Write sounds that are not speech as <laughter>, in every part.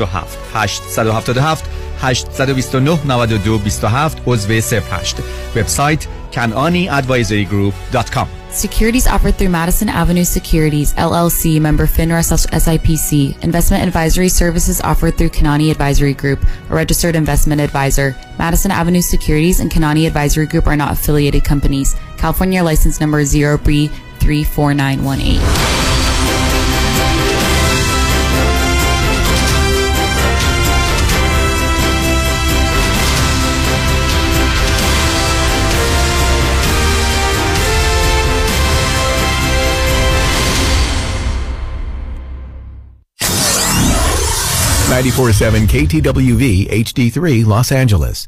877 877 829 92 27 عضو 08 وبسایت kananiadvisorygroup.com Securities offered through Madison Avenue Securities, LLC, member FINRA SIPC. Investment advisory services offered through Kanani Advisory Group, a registered investment advisor. Madison Avenue Securities and Kanani Advisory Group are not affiliated companies. California license number 0B34918. 947 KTWV HD3 Los Angeles.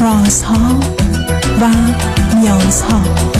رازها و نیازها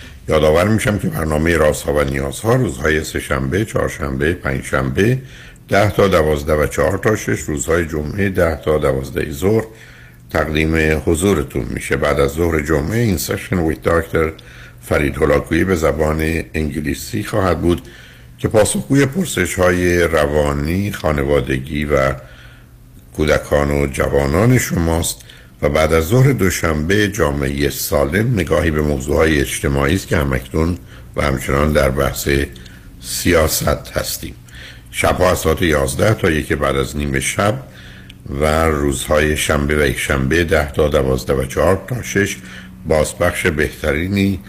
یادآور میشم که برنامه راست ها و نیاز ها روزهای سهشنبه، چهارشنبه، پنجشنبه ده تا دوازده و چهار تا شش روزهای جمعه ده تا دوازده ظهر تقدیم حضورتون میشه. بعد از ظهر جمعه این سشن ویت داکتر فرید هلاکویی به زبان انگلیسی خواهد بود که پاسخگوی پرسش های روانی، خانوادگی و کودکان و جوانان شماست. و بعد از ظهر دوشنبه جامعه سالم نگاهی به موضوعهای اجتماعی است که همکنون و همچنان در بحث سیاست هستیم. شبها از ساعت 11 تا یک بعد از نیمه شب و روزهای شنبه و یک شنبه 10 تا 12 و 4 تا 6 بازپخش بهترینی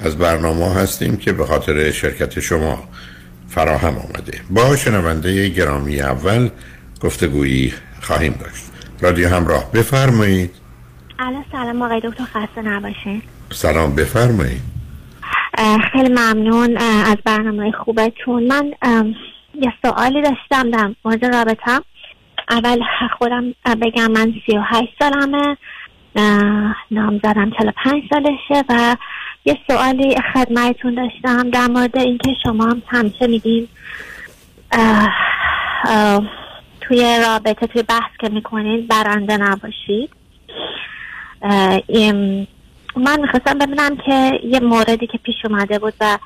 از برنامه هستیم که به خاطر شرکت شما فراهم آمده. با شنونده گرامی اول گفتگویی خواهیم داشت. رادیو همراه بفرمایید. الان سلام آقای دکتر خسته نباشین. سلام بفرمایید. خیلی ممنون از برنامه خوبتون. من یه سوالی داشتم در مورد رابطم. اول خودم بگم من سی و هشت سالمه نام زدم چلا پنج سالشه و یه سوالی خدمتون داشتم در مورد اینکه شما هم همیشه میگیم توی رابطه توی بحث که می‌کنید برنده نباشید. من می‌خواستم ببینم که یه موردی که پیش اومده بود و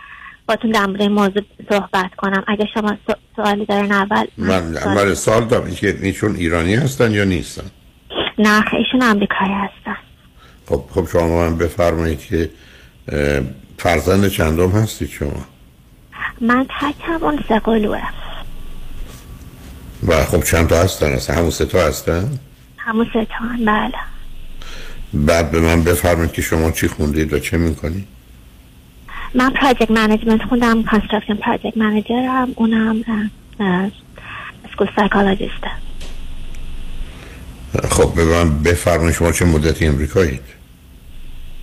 باتون در مورد موضوع صحبت کنم. اگه شما سوالی دارین اول من اول سوال دارم. که ایشون ایرانی هستن یا نیستن؟ نه ایشون امریکایی هستن. خب خب شما من بفرمایید که فرزند چندم هستید شما؟ من تکم اون سه قلوئه و خب چند تا هستن؟ هستن همون سه تا هستن؟ همون سه تا بله. بعد به من بفرمایید که شما چی خوندید و چه می‌کنید؟ من project management خوندم construction project manager م اونم اسکول سایکولوژیسته خب به من بفرمایید شما چه مدتی امریکایید؟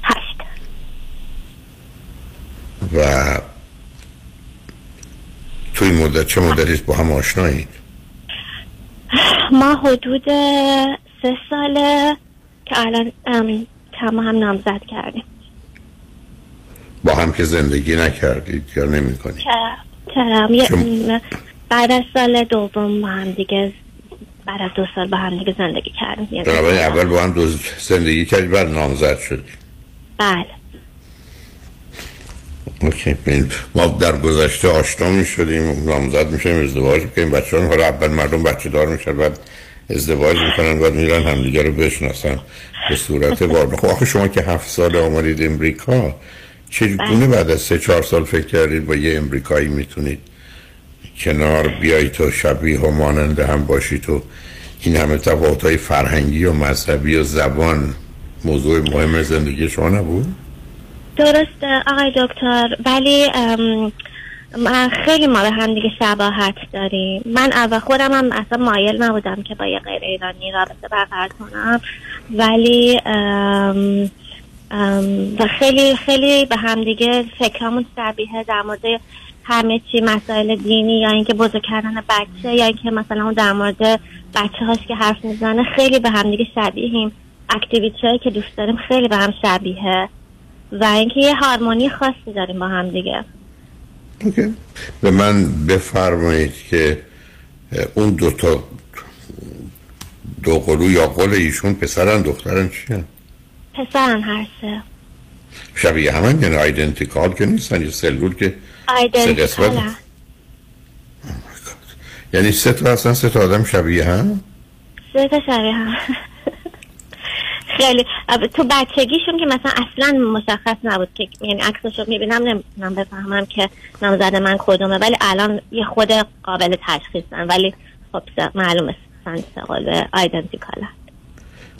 هشت. و توی مدت چه مدتی با هم آشنایید؟ ما حدود سه ساله که الان کم هم نامزد کردیم. با هم که زندگی نکردید یا نمی کنید چرا بعد از سال دوم با هم دیگه بعد از دو سال با هم دیگه زندگی کردیم. یعنی اول با هم دو زندگی کردی بعد نامزد شدی بله. اوکی ما در گذشته آشنا می شدیم نامزد میشیم ازدواج می‌کنیم بچه ها حالا اول مردم بچه دار میشن بعد ازدواج می‌کنن بعد میرن همدیگه رو بشناسن. به صورت بار خب آخه شما که هفت سال آمدید امریکا چگونه بعد از سه چهار سال فکر کردید با یه امریکایی می‌تونید کنار بیایی تو شبیه و مانند هم باشی تو این همه تفاوت های فرهنگی و مذهبی و زبان موضوع مهم زندگی شما نبود؟ درسته آقای دکتر. ولی ام، ما- خیلی ما به هم دیگه شباهت داریم. من اول خودم هم اصلا مایل نبودم که با یه غیر ایرانی رابطه برقرار کنم. ولی ام، ام، و خیلی خیلی به هم دیگه فکرامون شبیه در مورد همه چی مسائل دینی یا اینکه بزرگ کردن بچه یا اینکه مثلا اون در مورد بچه هاش که حرف می‌زنه خیلی به هم دیگه شبیهیم. activity هایی که دوست داریم خیلی به هم شبیه. و اینکه یه هارمونی خاصی داریم با هم دیگه okay. به من بفرمایید که اون دو تا دو قلو یا قل ایشون پسرن دخترن چی هن؟ پسرن هر سه شبیه همن یعنی آیدنتیکال که نیستن یه سلول که آیدنتیکال قسمت؟ یعنی سه تا اصلا سه تا آدم شبیه هم سه تا شبیه هم خیلی تو بچگیشون که مثلا اصلا مشخص نبود که یعنی عکسشو می‌بینم نمی‌تونم بفهمم که نامزد من کدومه ولی الان یه خود قابل تشخیصن ولی خب معلومه سن سقال آیدنتیکال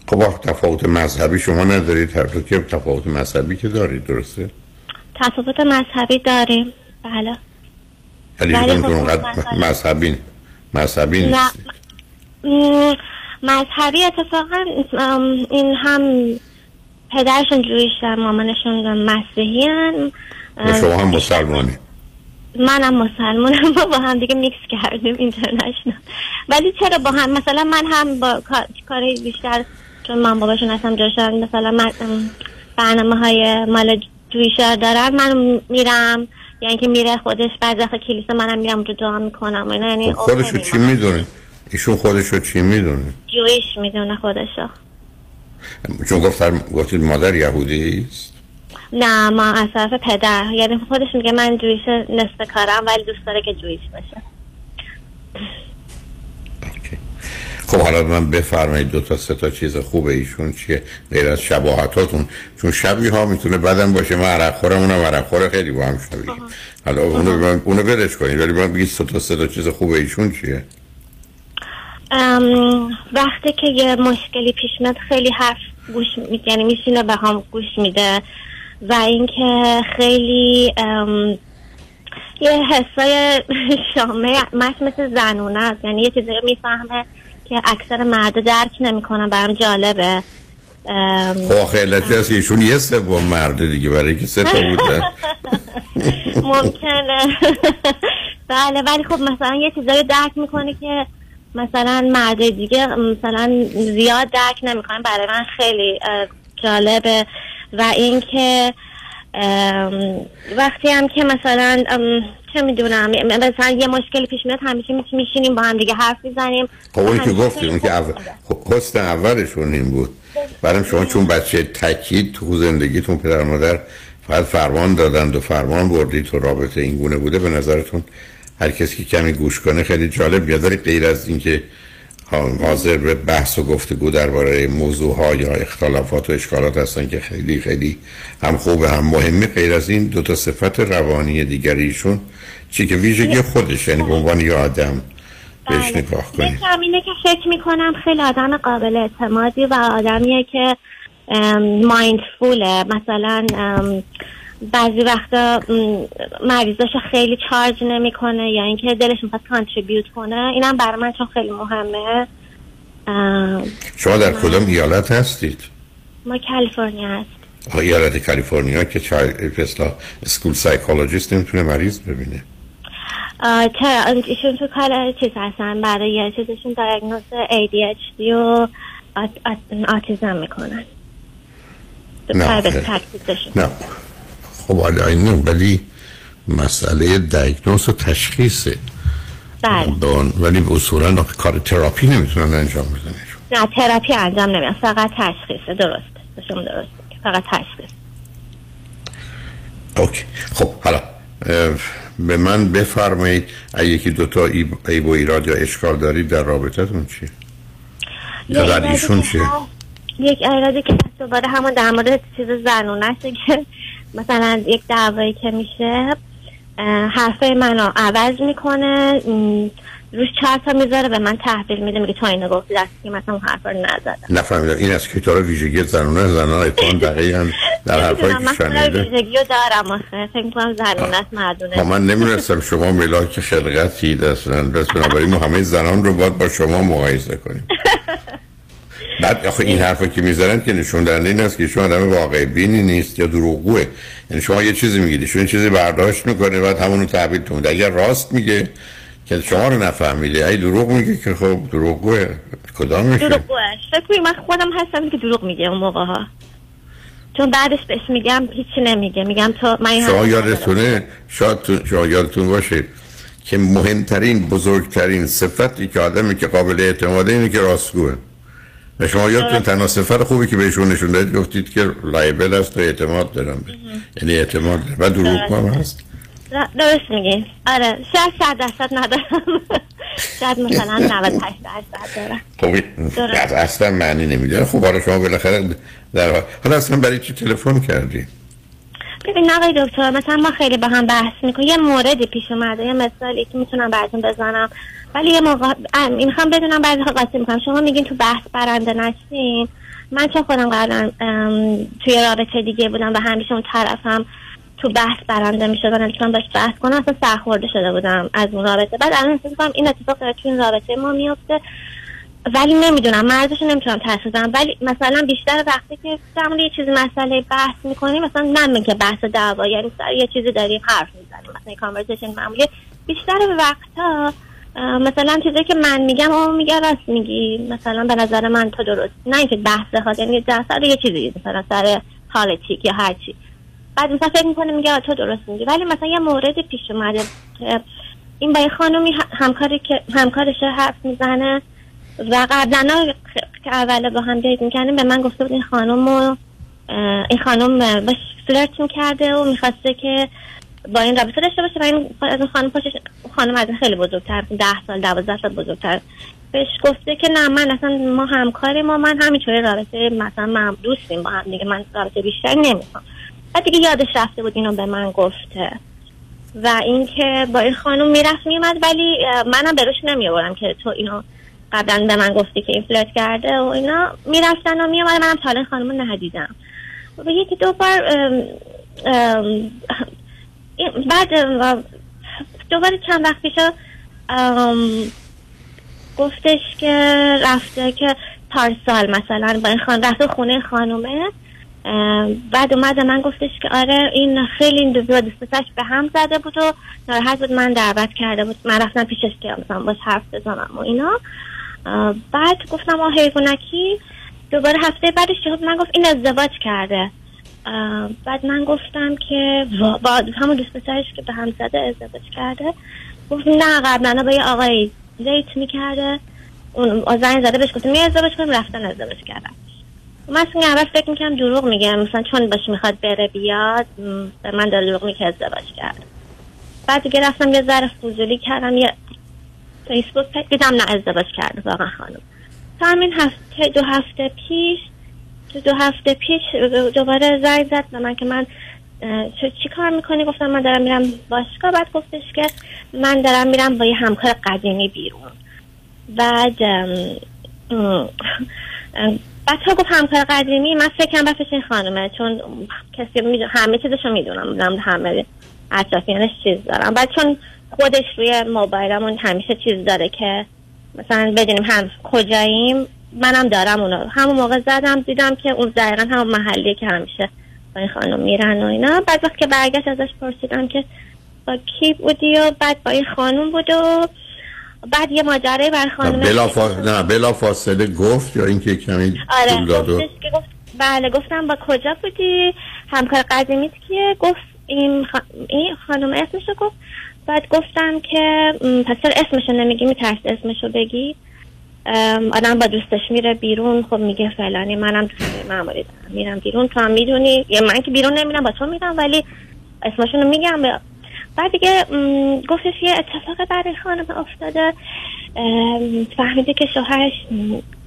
خب تفاوت مذهبی شما ندارید. هر که تفاوت مذهبی که دارید درسته؟ تفاوت مذهبی داریم. بله. ولی ولی خب که اونقدر مذهبی- مذهبی نیست. مذهبی اتفاقا این هم پدرشون جویشن مامانشون مسیحی هن. شما هم مسلمانی. منم مسلمانم ما با هم دیگه میکس کردیم اینترنشنال. ولی چرا با هم؟ مثلا من هم با کار- بیشتر چون من باباشون هستم جوشن مثلا من ام، برنامه های مال جویشر دارن من میرم. یا اینکه میره خودش وقت کلیسا منم میرم اونجا دعا می‌کنم. اینا یعنی خب خودشو. چی می‌دونه؟ ایشون خودشو چی می‌دونه؟ جویش می‌دونه خودشو. چون گفتم گفتید مادر یهودی است؟ نه ما از طرف پدر. یعنی خودش میگه من جویش نصف کارم ولی دوست داره که جویش باشه. خب حالا من بفرمایید دو تا سه تا چیز خوبه ایشون چیه غیر از شباهتاتون؟ چون شبیه ها می‌تونه بدن باشه من عرق خورم اونم عرق خوره خیلی با هم شبیه. حالا اونو من اونو بدش کنید ولی من بگید سه تا سه تا چیز خوبه ایشون چیه؟ وقتی که یه مشکلی پیش میاد خیلی حرف گوش می یعنی میشینه به هم گوش میده و اینکه خیلی ام، یه حسای شامه مش مثل زنونه است. یعنی یه چیزی رو می‌فهمه که اکثر مرد درک نمی‌کنن برام جالبه. خب علتی هست که ایشون یه سوم مرده دیگه برای که سه تا بوده <laughs> ممکنه. <laughs> بله ولی خب مثلا یه چیزایی درک می‌کنه که مثلا مرد دیگه مثلا زیاد درک نمی‌کنه برای من خیلی جالبه. و اینکه وقتی هم که مثلا چه می‌دونم مثلا یه مشکلی پیش میاد همیشه میشینیم با هم دیگه حرف می‌زنیم. خب اونی که گفتید اون که اول خب حسن اولشون این بود. برای شما چون بچه تکید تو زندگیتون پدر مادر فقط فرمان دادند و فرمان بردید تو رابطه این گونه بوده به نظرتون هر کسی که کمی گوش کنه خیلی جالب بیاد ولی غیر از اینکه حاضر به بحث و گفتگو درباره موضوع ها یا اختلافات و اشکالات هستن که خیلی خیلی هم خوبه هم مهمه غیر از این دو تا صفت روانی دیگریشون چی که ویژگی خودش یعنی به عنوان یه آدم بهش بله. نگاه کنید یکم اینه که فکر می‌کنم خیلی آدم قابل اعتمادی و آدمیه که مایندفوله مثلا بعضی وقتا مریضاشو خیلی charge نمی‌کنه یا اینکه دلش می‌خواد contribute کنه اینم برای من چون خیلی مهمه. شما در کدام ایالت هستید؟ ما کالیفرنیا هست ایالت کالیفرنیا که چای اصلا school psychologist نمی‌تونه مریض ببینه. چرا؟ ایشون تو کار چیز هستن برای یه چیزشون diagnose ADHD و آت، آت، autism می‌کنن. نه،. نه. خب حالا اینه ولی مسئله diagnose و تشخیصه. بله. ولی اصولا کار تراپی نمی‌تونن انجام بدن. نه تراپی انجام نمیدن فقط تشخیصه درست. شما درست. فقط تشخیص. okay. خب حالا به من بفرمایید اگه یکی دوتا عیب و ایراد یا اشکال دارید در رابطتون چیه؟ یا در ایشون چیه؟ یک ایرادی که دوباره همون در مورد چیز زنونشه که مثلا یک دعوایی که میشه حرفای منو عوض می‌کنه. روش چهار تا می‌ذاره به من تحویل میده میگه تو اینو گفتی دستی که مثلا اون حرفا رو نزدم نفهمیدم. این از کتاب ویژگی زنانه زنان اتفاقا دقیقا در <laughs> من خودم شنیده ویژگی رو دارم آخه. فکر می‌کنم زنونه است خب مردونه من نمی‌دونستم شما ملاک خلقتی دستن. بس بنابراین ما همه زنان رو باید با شما مقایسه کنیم. <laughs> بعد آخه این حرفا که می‌زنن که نشون دهنده این است که شما آدم واقع بینی نیست یا دروغگوه. یعنی شما یه چیزی میگید یه چیزی برداشت می‌کنه بعد همونو تحویل میده اگر راست میگه که شما رو نفهمیده ای دروغ میگه که خب دروغگوه. کدامشه دروغگوه. فکر من خودم هستم که دروغ میگه اون موقع ها. چون بعدش بهش میگم هیچی نمیگه. میگم تو من شما یادتونه؟ شاید شما یادتون باشه که مهمترین بزرگترین صفتی که آدمی که قابل اعتماده اینه که راستگوه. شما یادتون تنها صفت خوبی که بهشون نشون دادید گفتید که لایبل است و اعتماد دارم یعنی اعتماد دارم. و دروغ هم هست؟ در- درست میگی. آره شاید صد درصد ندارم. <laughs> شاید مثلا 98 درصد دارم. خب اصلا معنی نمیده خب حالا شما بالاخره در حال- حالا اصلا برای چی تلفن کردی؟ ببین آقای دکتر مثلا ما خیلی با هم بحث می‌کنیم. یه موردی پیش اومده یه مثالی که می‌تونم براتون بزنم. ولی یه موقع ام، می‌خوام بدونم بعضی وقتا می‌کنم. شما میگین تو بحث برنده نشین. من چه خودم قبلا توی رابطه دیگه بودم و همیشه اون طرفم تو بحث برنده می‌شد و نمی‌تونم باش بحث کنم. اصلا سرخورده شده بودم از اون رابطه. بعد الان احساس می‌کنم این اتفاق داره توی این رابطه ما میفته ولی نمی‌دونم مرزش نمی‌تونم تشخیص بدم ولی مثلا بیشتر وقتی که در یه چیزی مسئله بحث می‌کنیم مثلا نه که بحث دعوا یعنی سر یه چیزی داریم حرف می‌زنیم. مثلا کانورسیشن معمولی. بیشتر وقتا مثلا چیزی که من میگم اون میگه راست میگی. مثلا به نظر من تو درست. نه اینکه بحث ها یعنی در یه چیزی. مثلا سر پالیتیک یا هر چی. بعد مثلا فکر می‌کنه میگه تو درست میگی. ولی مثلا یه موردی پیش اومده این با یه خانومی همکاری که همکارش حرف می‌زنه. و قبلا که اول با هم دیت می‌کنیم به من گفته بود این خانم اه، این خانم باش فلرت می‌کرده و می‌خواسته که با این رابطه داشته باشه و این خانم پشتش خانم از خیلی بزرگتر ده سال دوازده سال بزرگتر. بهش گفته که نه من اصلا ما همکاریم و من همینطوری رابطه مثلا من دوستیم با هم دیگه من رابطه بیشتر نمی‌خوام بعد دیگه یادش رفته بود اینو به من گفته. و اینکه با این خانم می‌رفت میومد ولی منم نمی آوردم که تو اینو قبلا به من گفتی که این فلرت کرده و اینا. می‌رفتن و میومد منم تا خانم رو ندیدم. و یکی دو بار بعد دوباره چند وقت پیش گفتش که رفته که پارسال مثلا با این خان رفته خونه خانومه. بعد اومد من گفتش که آره این خیلی این دو دوست پسرش به هم زده بود و ناراحت بود من دعوت کرده بود. من رفتم پیشش که مثلا باش حرف بزنم و اینا. بعد گفتم آه حیوانکی دوباره هفته بعدش که من گفت این ازدواج کرده. بعد من گفتم که با همون دوست پسرش که به هم زده ازدواج کرده گفت نه قبلا با یه آقای دیت می‌کرده. اون زنگ زده بهش گفتم می ازدواج کنیم رفتن ازدواج کردن. من اصلا اول فکر می‌کنم دروغ میگم مثلا چون باش می‌خواد بره بیاد به من دروغ میگه ازدواج کرده. بعد دیگه رفتم یه ذره فضولی کردم یه فیسبوک دیدم نه ازدواج کرده واقعا خانم. تا همین هفته دو هفته پیش دو, هفته پیش دوباره زنگ زد به من که من چی کار می‌کنی؟ گفتم من دارم میرم باشگاه. بعد گفتش که من دارم میرم با یه همکار قدیمی بیرون. بعد بعد تا گفت همکار قدیمی. من فکرم بفش این خانمه چون کسی همه چیزشو می‌دونم. همه اطرافیانش چیز دارم. بعد چون خودش روی موبایلمون همیشه چیز داره که مثلا بدونیم هم کجاییم منم دارم اونو همون موقع زدم دیدم که اون دقیقا همون محلیه که همیشه با این خانم میرن و اینا. بعد وقت که برگشت ازش پرسیدم که با کی بودی و بعد با این خانم بود و بعد یه ماجرای بر خانم بلا فاصله نه بلا فاصله گفت یا اینکه کمی آره گفتش که گفت بله گفتم با کجا بودی؟ همکار قدیمیت کیه؟ گفت این, خ... این خانم اسمشو گفت. بعد گفتم که پس اسمشو نمیگی؟ میترس اسمشو بگی؟ آدم با دوستش میره بیرون خب میگه فلانی منم دوست معمولی دارم. میرم بیرون تو هم می‌دونی. یا من که بیرون نمیرم با تو میرم ولی اسمشونو میگم به- بعد دیگه گفتش یه اتفاق در این خانم افتاده فهمیده که شوهرش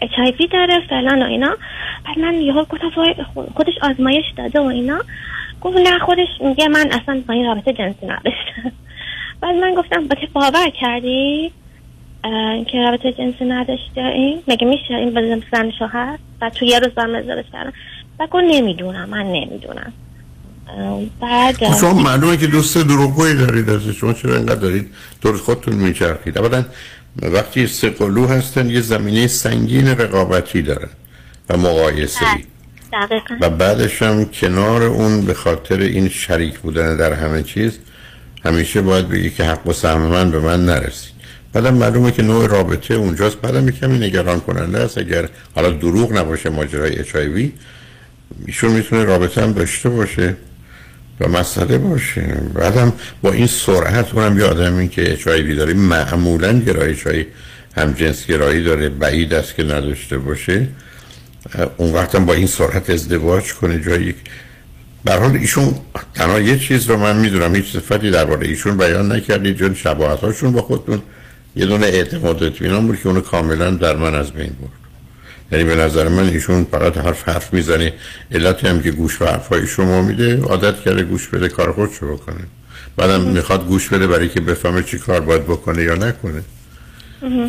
اچ داره فلان و اینا. بعد من یهو گفتم خودش آزمایش داده و اینا. گفت نه خودش میگه من اصلا با این رابطه جنسی نداشتم. <laughs> بعد من گفتم با باور کردی؟ که رابطه جنسی نداشته. این مگه میشه؟ این با زن شوهر؟ بعد تو یه روز برم ازدواج کردم بعد گفت نمی‌دونم من نمی‌دونم. بعد خب شما معلومه که دوست دروغگویی دارید از شما. چرا اینقدر دارید دور خودتون میچرخید؟ اولا وقتی سقلو هستن یه زمینه سنگین رقابتی دارن و مقایسه ای دقیقا. و بعدش هم کنار اون به خاطر این شریک بودن در همه چیز همیشه باید بگی که حق و سهم من به من نرسید. بعدم معلومه که نوع رابطه اونجاست. بعدم کمی نگران کننده است. اگر حالا دروغ نباشه ماجرای اچ ایشون می‌تونه رابطه هم داشته باشه و مسئله باشه. بعدم با این سرعت اونم یه آدمی که اچ داره معمولا گرایش های همجنس گرایی داره بعید است که نداشته باشه. اون هم با این سرعت ازدواج کنه جایی به هر حال ایشون تنها یه چیز رو من می‌دونم هیچ صفتی درباره ایشون بیان نکردید جون شباهت هاشون با خودتون یه دونه اعتماد اطمینان بود که اونو کاملا در من از بین برد. یعنی به نظر من ایشون فقط حرف حرف می‌زنه علتی هم که گوش به حرفای شما میده عادت کرده گوش بده کار خودشو بکنه. بعدم می‌خواد گوش بده برای که بفهمه چی کار باید بکنه یا نکنه.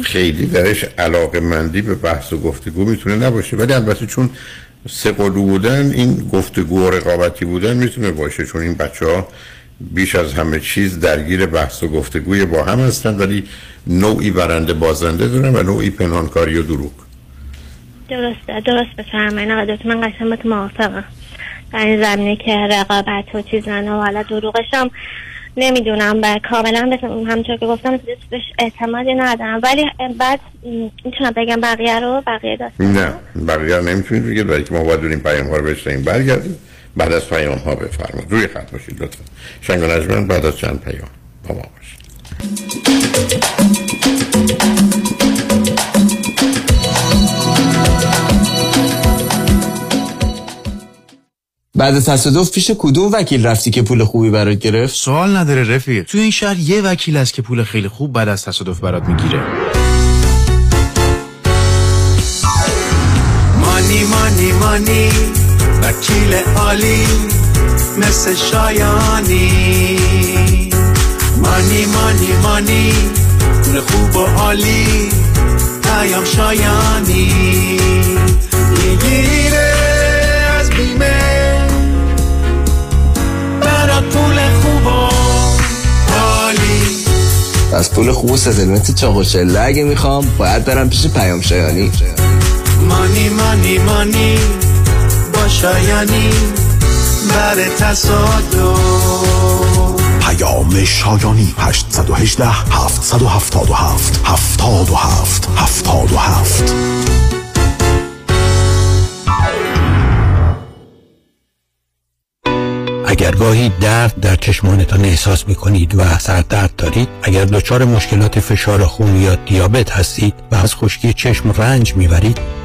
خیلی درش علاقه مندی به بحث و گفتگو می‌تونه نباشه. ولی البته چون سقلو بودن این گفتگو و رقابتی بودن می‌تونه باشه چون این بچه ها بیش از همه چیز درگیر بحث و گفتگوی با هم هستن ولی نوعی برنده بازنده دارن و نوعی پنهانکاری و دروغ. درسته درست بفرمایین آقا دکتر من قشنگ موافقم. در این زمینه که رقابت و چیزن و حالا دروغش هم نمی‌دونم و کاملا همونطور که گفتم بهش اعتمادی ندارم. ولی بعد می‌تونم بگم بقیه رو بقیه داستان نه بقیه نمی‌تونید بگید برای که ما باید دونیم پیام ها رو بشنیم برگردیم. بعد از پیام ها بفرمایید. روی خط باشید لطفا. شنگ و نجمن بعد از چند پیام با ما باشید. بعد تصادف پیش کدوم وکیل رفتی که پول خوبی برات گرفت؟ سوال نداره رفیق. تو این شهر یه وکیل است که پول خیلی خوب بعد از تصادف برات می‌گیره. مانی مانی مانی. وکیل عالی مثل شایانی. مانی مانی مانی پول خوب و عالی پیام شایانی. می‌گیره از بیمه برات پول خوب و عالی. از پول خوب و ستلمنت چاق و اگه می‌خوام باید برم پیش پیام شایانی. مانی مانی مانی. شایانی بر تصادف. پیام شایانی 818 777 77 77 اگر گاهی درد در چشمانتان احساس می کنید و سردرد دارید اگر دچار مشکلات فشار خون یا دیابت هستید و از خشکی چشم رنج می‌برید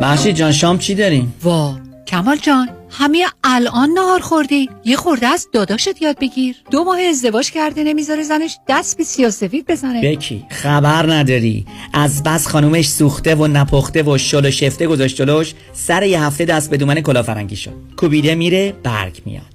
محشید جان شام چی داریم؟ وا. کمال جان همه الان نهار خوردی. یه خورده از داداشت یاد بگیر. دو ماه ازدواج کرده نمی‌ذاره زنش دست به سیاسفید بزنه. بکی خبر نداری. از بس خانومش سوخته و نپخته و شل و شفته گذاشت جلوش. سر یه هفته دست به دومن کلافرنگی شد. کوبیده میره برگ میاد.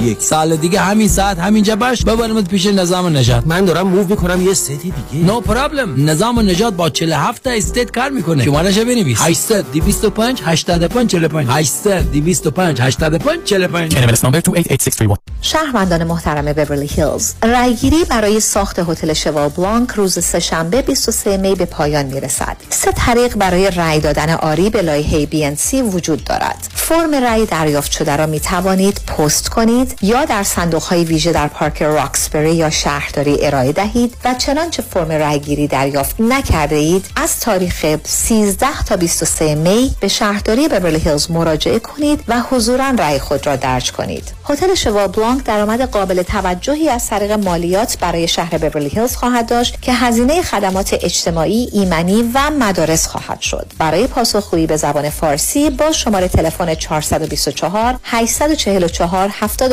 61 سال دیگه همین ساعت همینجا باش. ببرمت پیش نظام نجات من دارم move می‌کنم یه city دیگه. no problem نظام نجات با 47 تا state کار می‌کنه. شمارهش بنویس. 800 225 85 45 800 225 85 45 NMLS number 288631 شهروندان محترم بورلی هیلز رایگیری برای ساخت هتل Cheval Blanc روز سهشنبه 23 می به پایان می‌رسد. سه طریق برای رای دادن آری به لایحه BNC وجود دارد. فرم رای دریافت شده را می توانید پست کنید یا در صندوق های ویژه در پارک راکسبری یا شهرداری ارائه دهید و چنانچه فرم رایگیری دریافت نکرده اید از تاریخ 13 تا 23 می به شهرداری بورلی هیلز مراجعه کنید و حضورا رای خود را درج کنید هتل شوا بلانک درآمد قابل توجهی از طریق مالیات برای شهر بورلی هیلز خواهد داشت که هزینه خدمات اجتماعی، ایمنی و مدارس خواهد شد. برای پاسخگویی به زبان فارسی با شماره تلفن 424 844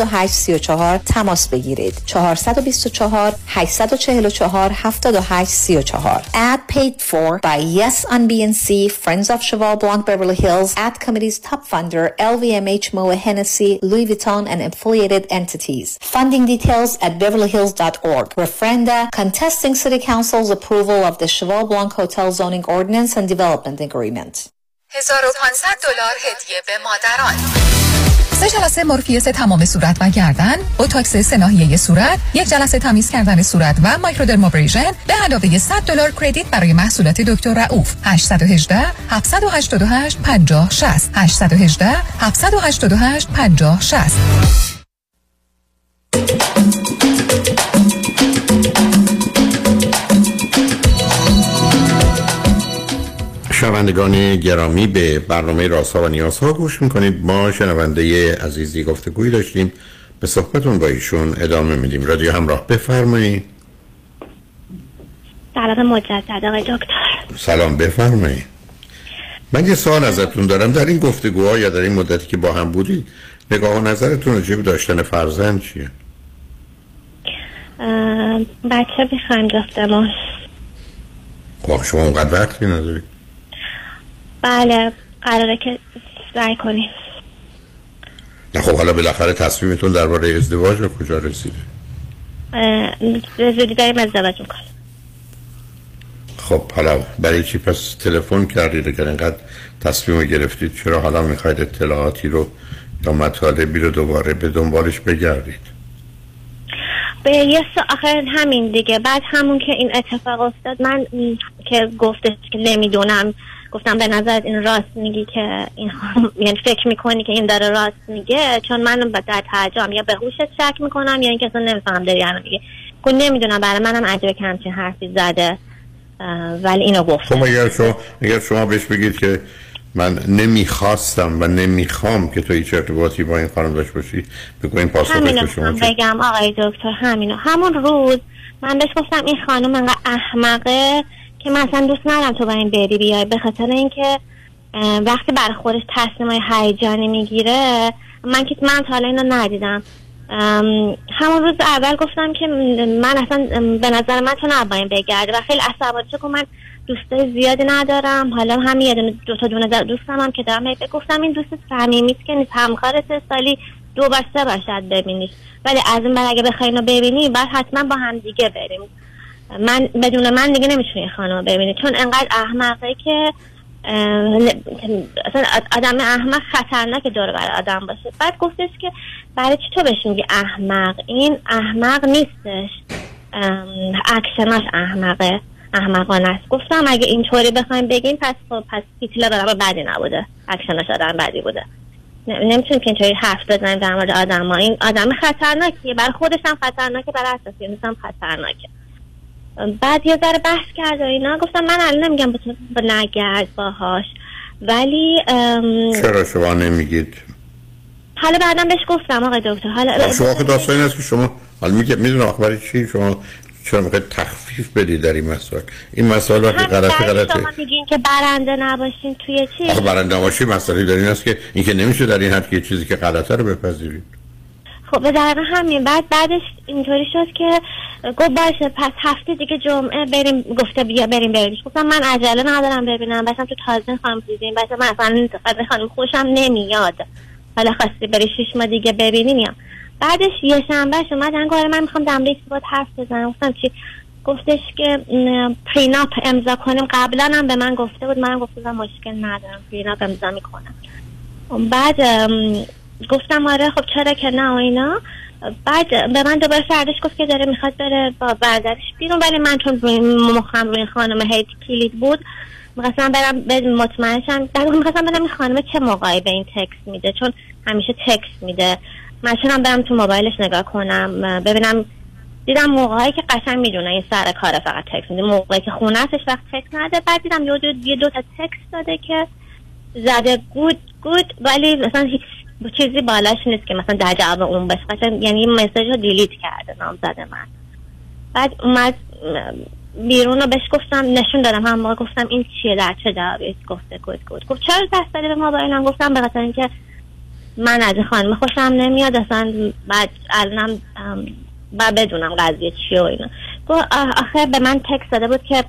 7834 تماس بگیرید. 424 844 7834 Ad paid for by Yes on BNC, Friends of Cheval Blanc Beverly Hills, Ad Committee's top funder, LVMH Moa Hennessy, Louis Vuitton and affiliated entities. Funding details at beverlyhills.org. Referenda contesting City Council's approval of the Cheval Blanc Hotel Zoning Ordinance and Development Agreement. 1500 دلار هدیه به مادران سه جلسه مورفیس تمام صورت و گردن بوتاکس سه صورت یک جلسه تمیز کردن صورت و مایکرودرمابریژن به علاوه 100 دلار کردیت برای محصولات دکتر رؤوف. 818 788 50 60 818 788 50 60 شنوندگان گرامی به برنامه راسا و نیازها گوش می‌کنید. ما شنونده عزیزی گفتگویی داشتیم. به صحبتون با ایشون ادامه میدیم. رادیو همراه بفرمایید. سلام مجدد آقای دکتر. سلام بفرمایید. من یه سوال ازتون دارم. در این گفتگوها یا در این مدتی که با هم بودید نگاه و نظرتون راجع داشتن فرزند چیه؟ بچه می‌خوایم جفتمون. خب شما اونقدر وقتی ندارید. بله قراره که سعی کنیم. نه خب حالا بالاخره تصمیمتون درباره ازدواج به کجا رسیده؟ زودی داریم ازدواج می‌کنیم. خب حالا برای چی؟ پس تلفن کردید اگر اینقدر تصمیم گرفتید چرا حالا می‌خواید اطلاعاتی رو یا مطالبی رو دوباره به دنبالش بگردید؟ به یه آخر همین دیگه. بعد همون که این اتفاق افتاد من که گفتش که نمی‌دونم گفتم به نظر این راست میگی که این <laughs> یعنی فکر می‌کنی که این داره راست میگه؟ چون من در تعجب یا به هوشت شک می‌کنم یا اینکه اصلا نمیفهم داری الان میگه گفت نمی‌دونم برای منم عجبه که همچین حرفی زده. ولی اینو گفت خب اگر شما اگر شما بهش بگید که من نمی‌خواستم و نمی‌خوام که تو هیچ ارتباطی با این خانم داشته باشی بگو این به شما بگم آقای دکتر همینو. همون روز من بهش گفتم این خانم انقدر احمقه که من اصلا دوست ندارم تو با این بری بیای. به خاطر اینکه وقتی بر خودش تصمیم های هیجانی می‌گیره من که من تا حالا اینو ندیدم. همون روز اول گفتم که من اصلا به نظر من تو نباید بگرده و خیلی عصبانی شد من دوستای زیادی ندارم. حالا همین یه دونه دو تا دونه دوستم هم که دارم گفتم این دوست صمیمی که نیست همکارت سالی دو بار سه بار شاید ببینیش. ولی از این بعد اگه بخوای اینو ببینی بعد حتما با هم دیگه بریم. من بدون من دیگه نمی‌تونی خانم رو ببینی. چون انقدر احمقه که اصلا آدم احمق خطرناک دور بر آدم باشه. بعد گفتش که برای چی تو بهش میگی احمق؟ این احمق نیستش. اکشناش احمقه. احمقانه است. گفتم اگه اینطوری بخوایم بگیم پس خب پس هیتلر آدم بدی نبوده. اکشناش آدم بدی بوده. نمی‌تونیم که اینطوری حرف بزنیم در مورد آدم این آدم خطرناکیه. برای خودش هم خطرناکه برای اساسی هم خطرناکه. بعد یه ذره بحث کرد و اینا. گفتم من الان نمیگم با نگرد باهاش. ولی چرا شما نمیگید؟ حالا بعدم بهش گفتم آقای دکتر. حالا خب شما که داستان این است که شما حالا میگه می‌دونم برای چی؟ شما چرا می‌خواید تخفیف بدید در این مسائل؟ این مسائل وقتی غلطه غلطه. شما میگین که برنده نباشین توی چی؟ آخه برنده باشی مسئله در این است که اینکه نمیشه در این حد که چیزی که غلطه رو بپذیرید. خب به دقیقه همین. بعد بعدش اینطوری شد که گفت باشه پس هفته دیگه جمعه بریم. گفته بیا بریم ببینیش. گفتم من عجله ندارم ببینم. بسم تو تازه خانم دیدیم. بس من اصلا خانم خوشم نمیاد. حالا خواستی بری شش ماه دیگه ببینی میام بعدش یه شنبه اومدن گفت آره من می‌خوام دم یک باید حرف بزنم. گفتم چی؟ گفتش که پریناپ امضا کنیم. قبلا هم به من گفته بود. من گفته بودم مشکل ندارم. پریناپ امضا می‌کنم. بعد گفتم آره خب چرا که نه و اینا. بعد به من دوباره فرداش گفت که داره می‌خواد بره با برادرش بیرون. ولی من چون مخم خانم هیت کلید بود می‌خواستم برم به مطمئن شم بعد می‌خواستم بدم این خانم چه موقعی به این تکس میده؟ چون همیشه تکس میده. من چونم برم تو موبایلش نگاه کنم ببینم دیدم موقعی که قشنگ می‌دونه این سر کار فقط تکس میده. موقعی که خونه هستش وقت تکس نده بعد دیدم یه دو, یه دو تا تکس داده که زده. good good ولی مثلا هیچ چیزی بالاش نیست که مثلا در جواب اون باشه. قشنگ یعنی یه message رو delete کرده نامزد من. بعد اومد بیرون رو بهش گفتم نشون دادم. همون موقع گفتم این چیه در چه جوابی؟ گفته good good گفت چرا دست داری به موبایلم گفتم به خاطر اینکه من از این خانم خوشم نمیاد. اصلا بعد الانم و بدونم قضیه چیه و اینا. گفت آخه به من تکس داده بود که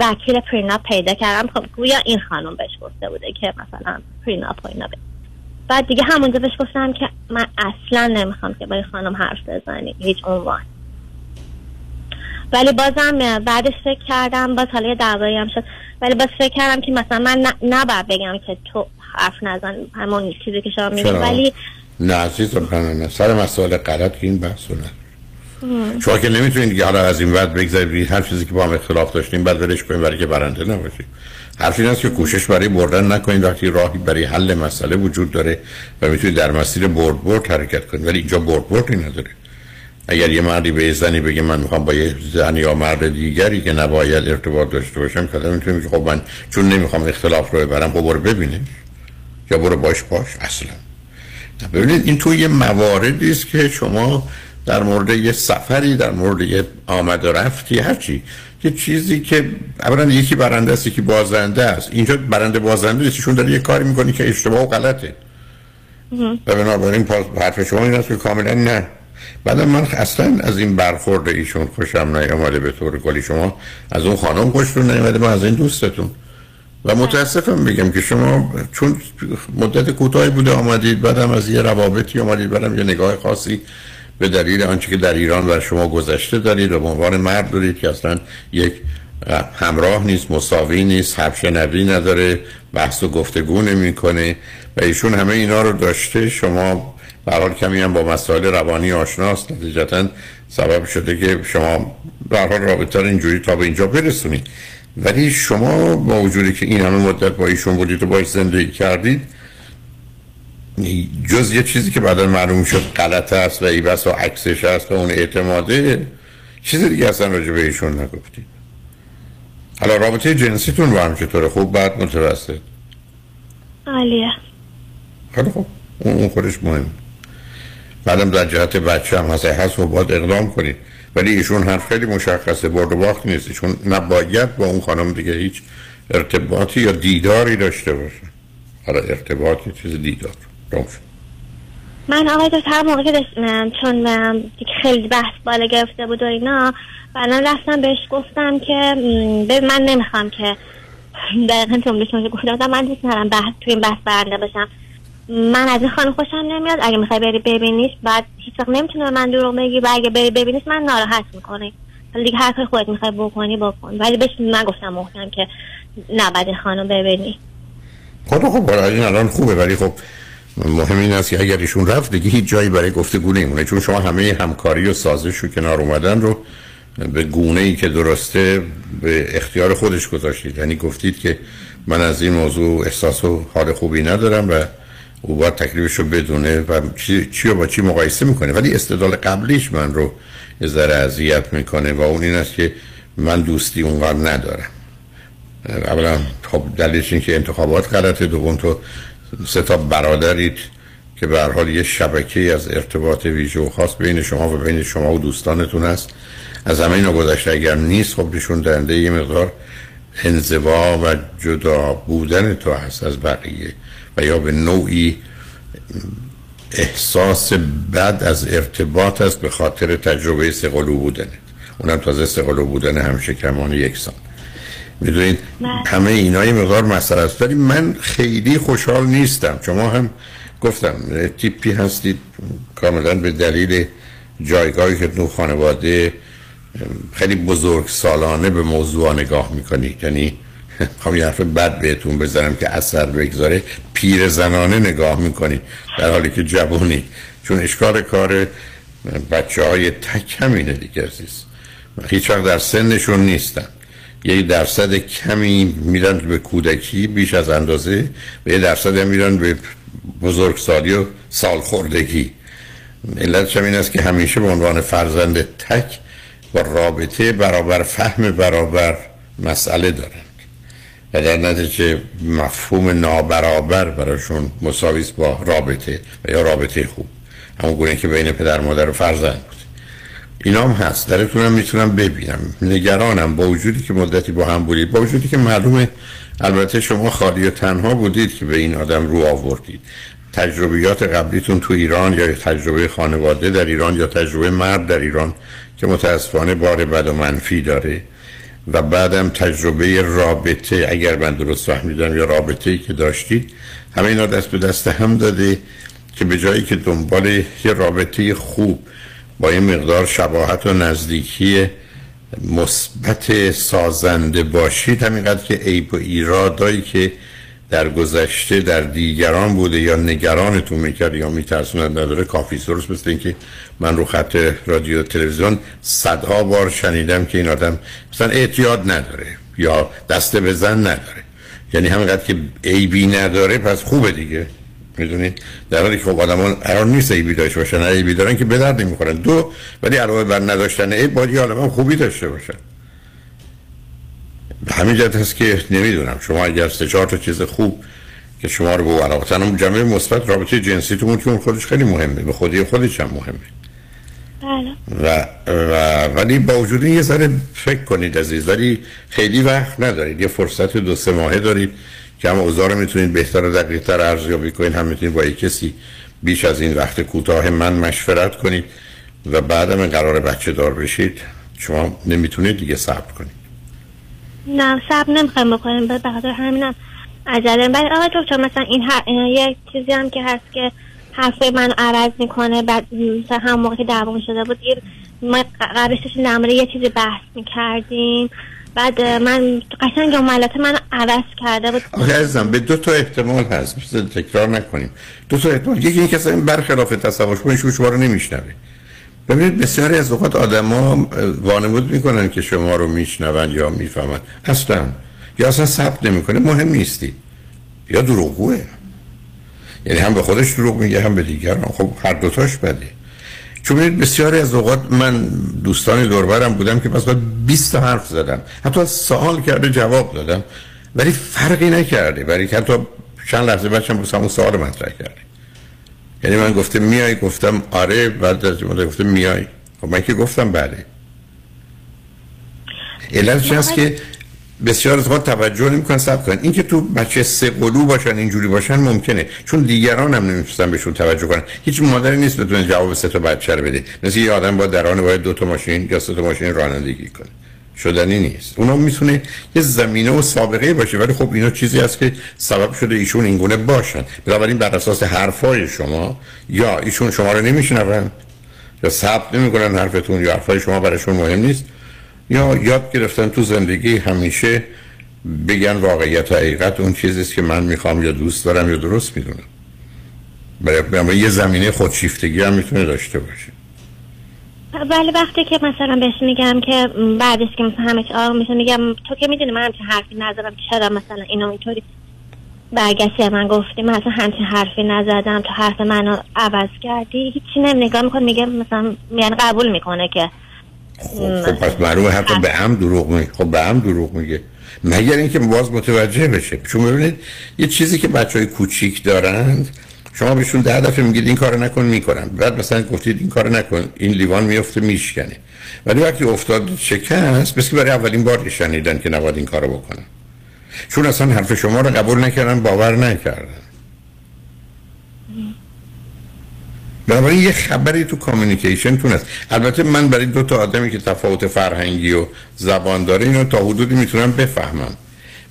وکیل prenup پیدا کردم. خب گویا این خانم بهش گفته بوده که مثلا prenup و اینا بده. بعد دیگه همونجا بهش گفتم که من اصلا نمی‌خوام که با این خانم حرف بزنی. هیچ عنوان. ولی بازم بعدش فکر کردم باز حالا یه دعوایی هم شد. ولی باز فکر کردم که مثلا من نباید بگم که تو حرف نزن. همون چیزی که شما میگی؟ ولی نه عزیزم نه. سر مسائل غلط که این بحث نه شما که نمی‌تونید دیگه حالا از این بعد بگذارید هر چیزی که با هم اختلاف داشتیم بعد ولش کنیم برای که برنده نباشید حرف این است که کوشش برای بردن نکنید. وقتی راهی برای حل مسئله وجود داره و می‌تونید در مسیر برد برد حرکت کنید. ولی اینجا برد بردی نداره. اگر یه مردی به زنی بگه من می‌خوام با یه زن یا مرد دیگری که نباید ارتباط داشته باشم که می‌تونه بگه خب من چون نمی‌خوام اختلاف رو ببرم خب برو ببینه. یا برو باش باش اصلا. ببینید این توی یه مواردی است که شما در مورد یه سفری در مورد یه آمد و رفتی هرچی یه چیزی که اولا یکی برنده است یکی بازنده است. اینجا برنده بازنده است چون داره یه کاری می‌کنی که اشتباه و غلطه. و بنابراین حرف شما این است که کاملا نه. بعد من اصلا از این برخورد ایشون خوشم نیامده به طور کلی. شما از اون خانم خوشتون نیامده من از این دوستتون. و متاسفم بگم که شما چون مدت کوتاهی بوده آمدید بعدم از یه روابطی آمدید بعدم یه نگاه خاصی به دلیل آنچه که در ایران بر شما گذشته دارید و به عنوان مرد دارید که اصلا یک اه، همراه نیست مساوی نیست حرف شنوی نداره بحث و گفتگو نمی‌کنه و ایشون همه اینا رو داشته. شما به هر حال کمی هم با مسائل روانی آشناست نتیجتا سبب شده که شما به هر حال رابطه اینجوری تا به اینجا برسونید. ولی شما با وجودی که این همه مدت با ایشون بودید و باش زندگی کردید جز یه چیزی که بعدا معلوم شد غلط است و ای بس و عکسش هست و اون اعتماده چیز دیگه اصلا راجع به ایشون نگفتید. حالا رابطه جنسیتون با هم چطوره؟ خوب بعد متوسط؟ عالیه. خیلی خوب اون خودش مهم. بعدم در جهت بچه هم هست هست و باید اقدام کنید. ولی ایشون حرف خیلی مشخصه برد و باخت نیست. چون نباید با اون خانم دیگه هیچ ارتباطی یا دیداری داشته باشه. حالا ارتباطی چیز دیدار. شد. من آقای دکتر هر موقع که داشتم چون خیلی بحث بالا گرفته بود و اینا بعدا رفتم بهش گفتم که ببین من نمی‌خوام که دقیقا شما که گفتم من دوست ندارم بحث توی این بحث برنده باشم. من از این خانم خوشم نمیاد. اگه می‌خوای بری ببینیش بعد هیچ وقت نمی‌تونه به من دروغ بگی و اگه بری ببینیش من ناراحت می‌کنه حالا دیگه هر کاری خودت می‌خوای بکنی بکن. ولی بهش نگفتم محکم که نباید خانم ببینی. خب خب برای این الان خوبه. ولی خب مهم این است که اگر ایشون رفت دیگه هیچ جایی برای گفتگو نمیمونه. چون شما همه همکاری و سازش و کنار اومدن رو به گونه ای که درسته به اختیار خودش گذاشتید. یعنی گفتید که من از این موضوع احساس و حال خوبی ندارم و او باید تکلیفش رو بدونه و چی, با چی مقایسه می‌کنه. ولی استدلال قبلیش من رو یه ذره اذیت می‌کنه و اون این است که من دوستی اونقدر ندارم. اولا خب دلیلش این که انتخابات غلطه دوم تو سه تا برادرید که به حال یه شبکه از ارتباط ویژه خاص بین شما و بین شما و دوستانتون هست. از همه اینا گذشته اگر نیست خب نشون دهنده یه مقدار انزوا و جدا بودن تو هست از بقیه و یا به نوعی احساس بد از ارتباط است به خاطر تجربه سقلو بودنه اونم تازه سقلو بودن یک سال. می‌دونید؟ همه اینا یه مقدار مسئله است. ولی من خیلی خوشحال نیستم. شما هم گفتم تیپی هستید کاملا به دلیل جایگاهی که تو خانواده خیلی بزرگ سالانه به موضوع نگاه می‌کنید. یعنی <laughs> خواهم یه حرف بد بهتون بزنم که اثر بگذاره پیر زنانه نگاه می‌کنید. در حالی که جوونی. چون اشکال کار بچه های تک همینه دیگه عزیز. هیچ وقت در سنشون نیستن یه درصد کمی میرن به کودکی بیش از اندازه و یه درصد هم میرن به بزرگسالی و سالخوردگی. علتش هم این است که همیشه به عنوان فرزند تک با رابطه برابر فهم برابر مسئله دارن و در نتیجه مفهوم نابرابر براشون مساویس با رابطه و یا رابطه خوب. همون گونه که بین پدر مادر و فرزند بود. اینا هم هست درتونم می‌تونم ببینم. نگرانم. با وجودی که مدتی با هم بودید. با وجودی که معلومه البته شما خالی و تنها بودید که به این آدم رو آوردید. تجربیات قبلیتون تو ایران یا تجربه خانواده در ایران یا تجربه مرد در ایران که متاسفانه بار بد و منفی داره. و بعدم تجربه رابطه اگر من درست فهمیدم یا رابطه ای که داشتید همه اینا دست به دست هم داده که به جایی که دنبال یه رابطه خوب با یه مقدار شباهت و نزدیکی مثبت سازنده باشید. همینقدر که عیب و ایرادایی که در گذشته در دیگران بوده یا نگرانتون می‌کرد یا میترسوند نداره. کافی درست مثل اینکه من رو خط رادیو تلویزیون صدها بار شنیدم که این آدم مثلا اعتیاد نداره یا دسته به زن نداره. یعنی همینقدر که عیبی نداره پس خوبه دیگه. می‌دونید؟ در حالی که خب آدمان قرار نیست عیبی داشته باشن عیبی دارن که به درد نمی‌خورن دو ولی علاوه بر نداشتن عیب باید یه آدم خوبی داشته باشن. به همین جهت هست که نمی‌دونم. شما اگر سه چهار تا چیز خوب که شما رو به علاقتن اون جمعه مثبت رابطه جنسی تو که اون خودش خیلی مهمه. به خودی خودش هم مهمه. بله. و, و ولی با وجود این یه ذره فکر کنید عزیز. ولی خیلی وقت ندارید. یه فرصت دو سه ماهه دارید. که هم اوضاع رو می‌تونید بهتر و دقیق تر ارزیابی کنید هم می‌تونید با یک کسی بیش از این وقت کوتاه من مشورت کنید و بعدم قرار بچه دار بشید شما نمی‌تونید دیگه صبر کنید. نه صبر نمی‌خوایم بکنیم به خاطر همینم عجله. ولی آقا دکتر مثلا این هر... یک چیزی هم که هست که حرفای من عوض می‌کنه بعد مثلا هم موقع که دعوام شده بود یه ما قبلش داشتیم یه چیزی بحث می‌کردیم. بعد من قشنگ جملات من عوض کرده بود. آخه عزیزم به دو تا احتمال هست. بس تکرار نکنیم. دو تا احتمال. یکی این اصلا برخلاف تصور شما شما رو نمیشنوه. ببینید بسیاری از اوقات آدما وانمود می‌کنن که شما رو میشنون یا می‌فهمن. اصلا. یا اصلا ثبت نمی‌کنه. مهم نیستی. یا دروغگوه. یعنی هم به خودش دروغ میگه هم به دیگران. خب هر دوتاش بده. چون بسیاری از اوقات من دوستان دوربرم بودم که مثلا 20 تا حرف زدم. حتی سوال کرده جواب دادم. ولی فرقی نکرده ولی حتی چند لحظه بعدش هم اون سوال مطرح کرده یعنی من گفته میای؟ گفتم آره. بعد از مدت گفته میای. خب من که گفتم بله. علتش هست که بسیار از توجه نمی‌کنن سب کنن. این که تو بچه سه قلو باشن اینجوری باشن ممکنه. چون دیگران هم نمی‌تونن بهشون توجه کنن. هیچ مادری نیست بتونه جواب سه تا بچه رو بده. مثل یه آدم با دران باید دو تا ماشین یا سه تا ماشین رانندگی کنه. شدنی نیست. اونا می‌تونه یه زمینه و سابقه باشه ولی خب اینا چیزی است که سبب شده ایشون اینگونه باشن. بنابراین بر اساس حرفای شما یا ایشون شما رو نمیشنون یا ثبت نمی‌کنن حرفتون یا حرفای شما براشون مهم نیست. یا یاد گرفتن تو زندگی همیشه بگن واقعیت حقیقت اون چیزیست که من می‌خوام یا دوست دارم یا درست می‌دونم. برای یه زمینه خودشیفتگی هم می‌تونه داشته باشه. ولی وقتی که مثلا بهش میگم که بعدش که مثلا همه چی میشه میگم تو که می‌دونی من همچین حرفی نزدم شاید مثلا اینو اینطوری برگشتی من گفتی من اصلا همچین حرفی نزدم تو حرف منو عوض کردی هیچی نمی نگاه می‌کنه میگه مثلا یعنی قبول می‌کنه که خب, خب پس معلومه حتی به هم دروغ میگه. خب به هم دروغ میگه. مگر اینکه باز متوجه بشه. چون ببینید یه چیزی که بچه های کوچیک دارند شما بهشون ده دفعه میگید این کارو نکن می‌کنن بعد مثلا گفتید این کارو نکن. این لیوان میفته میشکنه. ولی وقتی افتاد شکست بس که برای اولین بار شنیدن که نباید این کارو بکنن. چون اصلا حرف شما رو قبول نکردن باور نکردن. بنابراین یه خبری تو کامیونیکیشن تون هست. البته من برای دو تا آدمی که تفاوت فرهنگی و زبان داره اینو تا حدودی می‌تونم بفهمم.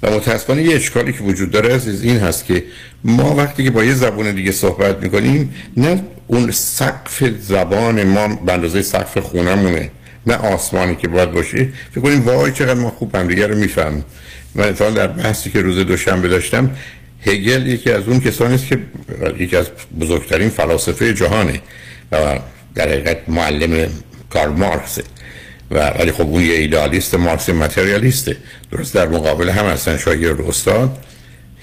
و متاسفانه یه اشکالی که وجود داره از این هست که ما وقتی که با یه زبان دیگه صحبت می‌کنیم نه اون سقف زبان ما به اندازه سقف خونمونه نه آسمانی که باید باشه. فکر کنیم وای چقدر ما خوب هم دیگه رو میفهم من اتفاقا در بحثی که روز دوشنبه داشتم هگل یکی از اون کسانی است که یکی از بزرگترین فلاسفه جهانه و در حقیقت معلم کار مارکسه و ولی خب اون یه ایدالیست مارکس متریالیسته. درست در مقابل هم هستن شاگرد استاد.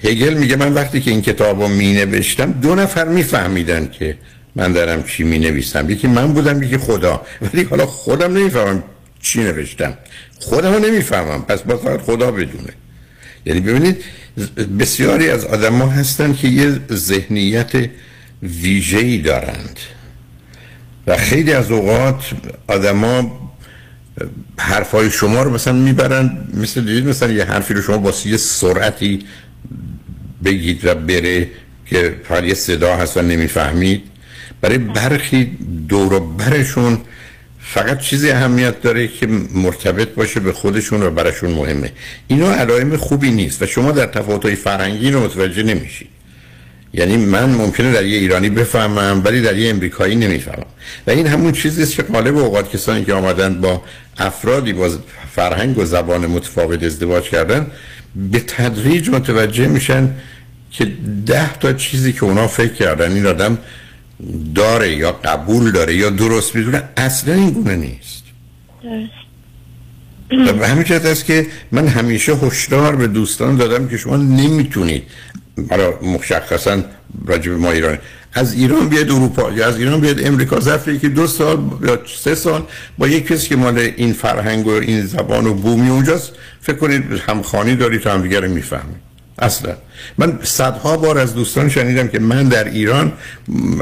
هگل میگه من وقتی که این کتاب رو می نوشتم دو نفر میفهمیدن که من دارم چی می نویسم یکی من بودم یکی خدا. ولی حالا خودم نمی‌فهمم چی نوشتم. خودم رو نمی‌فهمم. پس با فقط خدا بدونه. یعنی ببینید بسیاری از آدم ها هستن که یه ذهنیت ویژه‌ای دارند. و خیلی از اوقات آدما حرفای شما رو مثلا می‌برن مثل دیدید مثلا یه حرفی رو شما با یه سرعتی بگید و بره که فقط یه صدا هست و نمی‌فهمید. برای برخی دور و برشون فقط چیزی اهمیت داره که مرتبط باشه به خودشون و براشون مهمه. اینا علائم خوبی نیست و شما در تفاوت‌های فرهنگی رو متوجه نمیشید یعنی من ممکنه در یه ایرانی بفهمم ولی در یه امریکایی نمی‌فهمم. و این همون چیزی است که غالب اوقات کسانی که آمدن با افرادی با فرهنگ و زبان متفاوت ازدواج کردن به تدریج متوجه میشن که ده تا چیزی که اونا فکر کردن این آدم داره یا قبول داره یا درست می‌دونه اصلا این گونه نیست. به همین است که من همیشه هشدار به دوستان دادم که شما نمی‌تونید برای مشخصا راجب ما ایران از ایران بیاد اروپا یا از ایران بیاد امریکا ظرف که دو سال یا سه سال با یک کسی که مال این فرهنگ و این زبان و بومی اونجاست فکر کنید همخانی دارید تا همدیگه رو می‌فهمید. اصلا. من صدها بار از دوستان شنیدم که من در ایران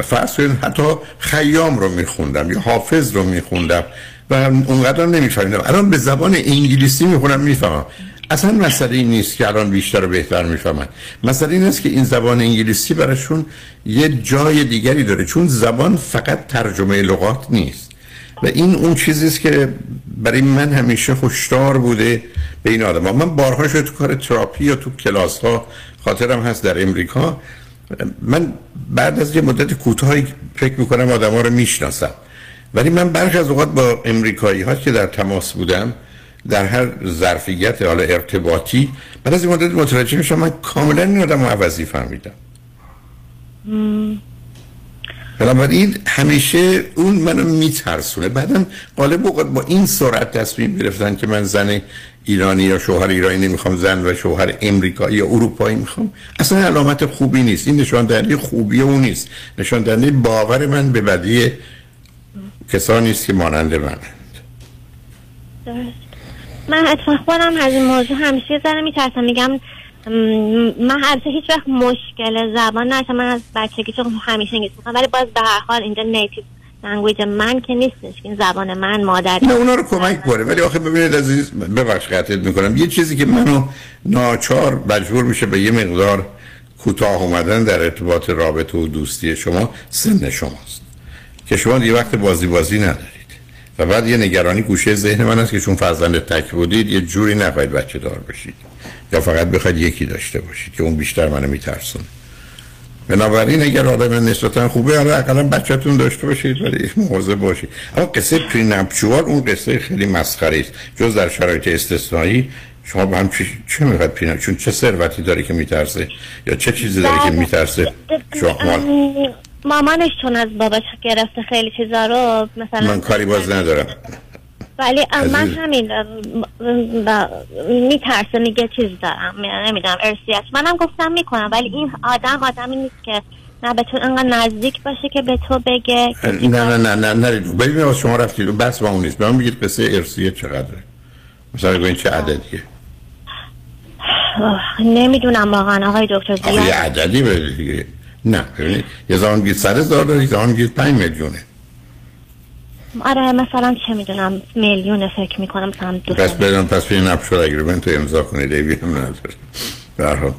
فرض حتی خیام رو میخوندم یا حافظ رو میخوندم و اونقدر نمیفهمیدم. الان به زبان انگلیسی می‌خونم می‌فهمم. اصلا مسئله این نیست که الان بیشتر و بهتر می‌فهمن. مسئله این است که این زبان انگلیسی براشون یه جای دیگری داره. چون زبان فقط ترجمه لغات نیست. و این اون چیزی است که برای من همیشه هشدار بوده به این آدم. ها. من بارها شده تو کار تراپی یا تو کلاس ها خاطرم هست در امریکا. من بعد از یه مدت کوتاهی فکر می‌کنم آدم ها رو می‌شناسم. ولی من برخی از اوقات با امریکایی ها که در تماس بودم در هر ظرفیت حالا ارتباطی بعد از این مدت متوجه میشم من کاملا این آدم عوضی فهمیدم. بنابراین همیشه اون منو میترسونه. بعدم غالب اوقات با این سرعت تصمیم گرفتن که من زن ایرانی یا شوهر ایرانی نمی‌خوام زن و شوهر امریکایی یا اروپایی می‌خوام اصلا علامت خوبی نیست. این نشان دهنده خوبی اون نیست. نشان دهنده باور من به بدی کسانی است که مانند منند. درست. من اتفاق خودم از این موضوع همیشه میترسم. میگم من همیشه هیچ وقت مشکل زبان نشم. من از بچگی چون همیشه انگلیسی می‌خوام ولی باز به هر حال اینجا نیتیو لنگویج من که نیستش. این زبان من مادری نه اونا رو کمک کنه. ولی آخه ببینید عزیز ببخش قطعت می‌کنم. یه چیزی که منو ناچار مجبور میشه به یه مقدار کوتاه اومدن در ارتباط رابطه و دوستی شما سن شماست. که شما یه وقت بازی بازی ندارید. و بعد یه نگرانی گوشه ذهن من است که چون فرزند تک بودید یه جوری نخواهید بچه دار بشید. یا فقط بخواید یکی داشته باشید که اون بیشتر منو میترسونه. بنابراین اگر آدم نسبتا خوبه حالا اقلا بچهتون داشته باشید ولی مواظب باشید. اما قصه پرینپچوال اون قصه خیلی مسخره است. جز در شرایط استثنایی شما با هم چه می‌خواد چون چه ثروتی داره که میترسه؟ یا چه چیزی داره که میترسه؟ شما مامانش چون از باباش گرفته خیلی چیزا رو مثلا من کاری باز ندارم. ولی من. همین میترسه میگه چیز دارم نمی‌دونم ارسیت منم گفتم می‌کنم ولی این آدم آدمی نیست که نه به تو انقدر نزدیک باشه که به تو بگه نه نه نه نه نه ببینید شما رفتید بس با اون نیست. به من بگید قصه ارسیه چقدره. مثلا بگوین چه عددیه. نمی‌دونم واقعا آقای دکتر یه عددی بده دیگه. نه ببینید یه زمان بگید صد هزار داره یه زمان بگید پنج میلیونه. آره مثلا چه می‌دونم میلیون فکر می‌کنم مثلا دو پس بدون پس این اپشور اگریمنت رو امضا کنید ایوی هم نداره. به هر حال.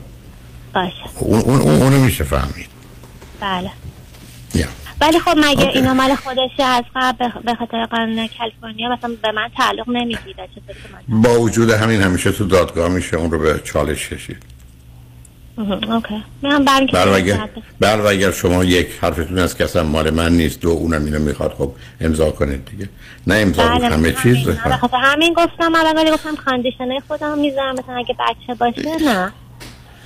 باشه. اون اون اون اونو میشه فهمید. بله. یا. ولی خب مگه. اینا مال خودشه از قبل به- خاطر قانون کالیفرنیا مثلا به من تعلق نمی‌گیره؟ با وجود همین همیشه تو دادگاه میشه اون رو به چالش کشید. بله اگر و اگر شما یک حرفتون از که اصلا مال من نیست دو اونم اینو می‌خواد خب امضا کنید دیگه. نه امضا بله همه چیز همین. به خاطر همین گفتم ولی گفتم کاندیشنه خودم می‌ذارم مثلا اگه بچه باشه نه.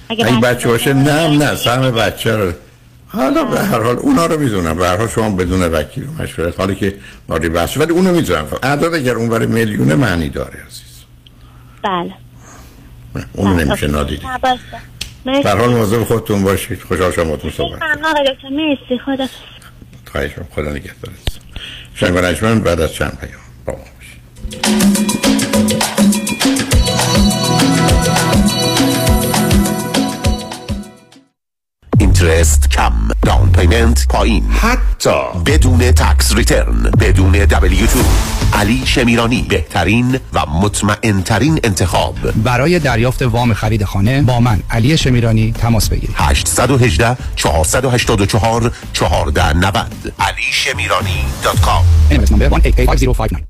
اگه بچه باشه نه نه. سهم بچه رو حالا به هر حال اونا رو می‌دونم. به هر حال شما بدون وکیل و مشورت حالی که وارد بحث ولی اونو می‌دونم. اعداد اگر اون برای میلیون معنی داره عزیز. بله. اونو بله، نمیشه. نادیده هر حال مواظب خودتون باشید. خوشحال شما تو صحبت مرسی. خدا خواهش. خدا نگهدارت شنگ و بعد از چند پیام با ما باشید. interest کم down payment پایین حتی بدون tax return بدون W2 علی شمیرانی بهترین و مطمئن ترین انتخاب. برای دریافت وام خرید خانه با من علی شمیرانی تماس بگیرید. 818 484 1490 علی شمیرانی دات کام. NMLS number 1885059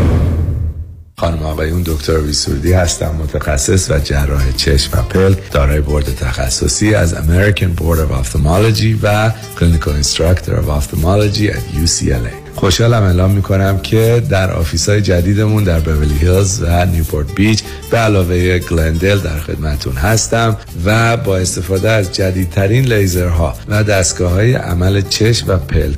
خانم آقایون دکتر ویسوردی هستم متخصص و جراح چشم و پلک دارای بورد تخصصی از American Board of Ophthalmology و Clinical Instructor of Ophthalmology at UCLA خوشحالم اعلام می‌کنم که در office های جدیدمون در بورلی هیلز و نیوپورت بیچ به علاوه گلندل در خدمتون هستم و با استفاده از جدیدترین لیزرها و دستگاه های عمل چشم و پلک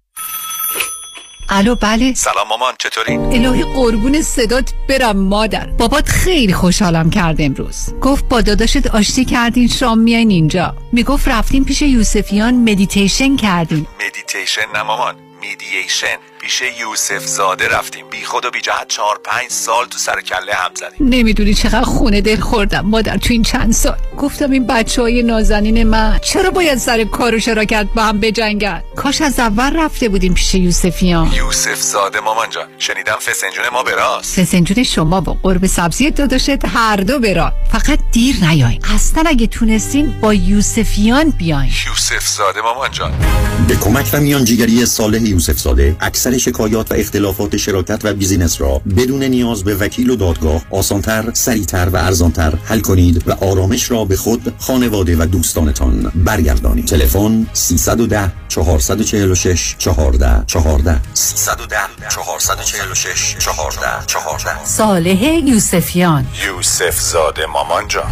الو بله. سلام مامان چطوری؟ الهی قربون صدات برم مادر. بابات خیلی خوشحالم کرد امروز. گفت با داداشت آشتی کردین شام میاین اینجا. می‌گفت رفتیم پیش یوسفیان مدیتیشن کردین مدیتیشن نه مامان mediation پیش یوسف زاده رفتیم. بی خود و بی جهت چهار پنج سال تو سر کله هم زدیم. نمی‌دونی چقدر خون دل خوردم مادر تو این چند سال. گفتم این بچه های نازنین من چرا باید سر کار و شراکت با هم بجنگن؟ کاش از اول رفته بودیم پیش یوسفیان. یوسف زاده مامان جان شنیدم فسنجون ما براست فسنجون شما با قرب سبزی داداشت هر دو برا فقط دیر نیاین. اصلا اگه تونستین با یوسفیان بیاین. یوسف زاده مامان جان. به کمک و میانجیگری صالح یوسف زاده اکثر شکایات و اختلافات شراکت و بیزینس را بدون نیاز به وکیل و دادگاه آسانتر، سریعتر و ارزانتر حل کنید و آرامش را به خود، خانواده و دوستانتان برگردانید. تلفن 310 446 14 14 310 446 14 14 صالح یوسفیان. یوسف زاده مامان جان.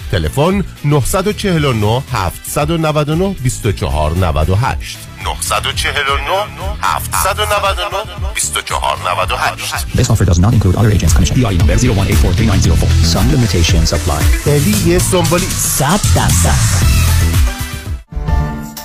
تلفن 949 799 2498 949 799 2498 This offer does not include other agents' commission. PI number 0184390. Some limitations apply. الی سامبولی 100 درصد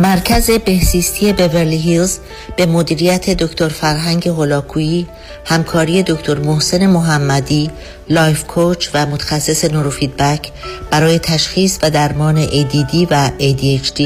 مرکز بهزیستی بورلی هیلز به مدیریت دکتر فرهنگ هولاکویی همکاری دکتر محسن محمدی life coach و متخصص نوروفیدبک برای تشخیص و درمان ADD و ADHD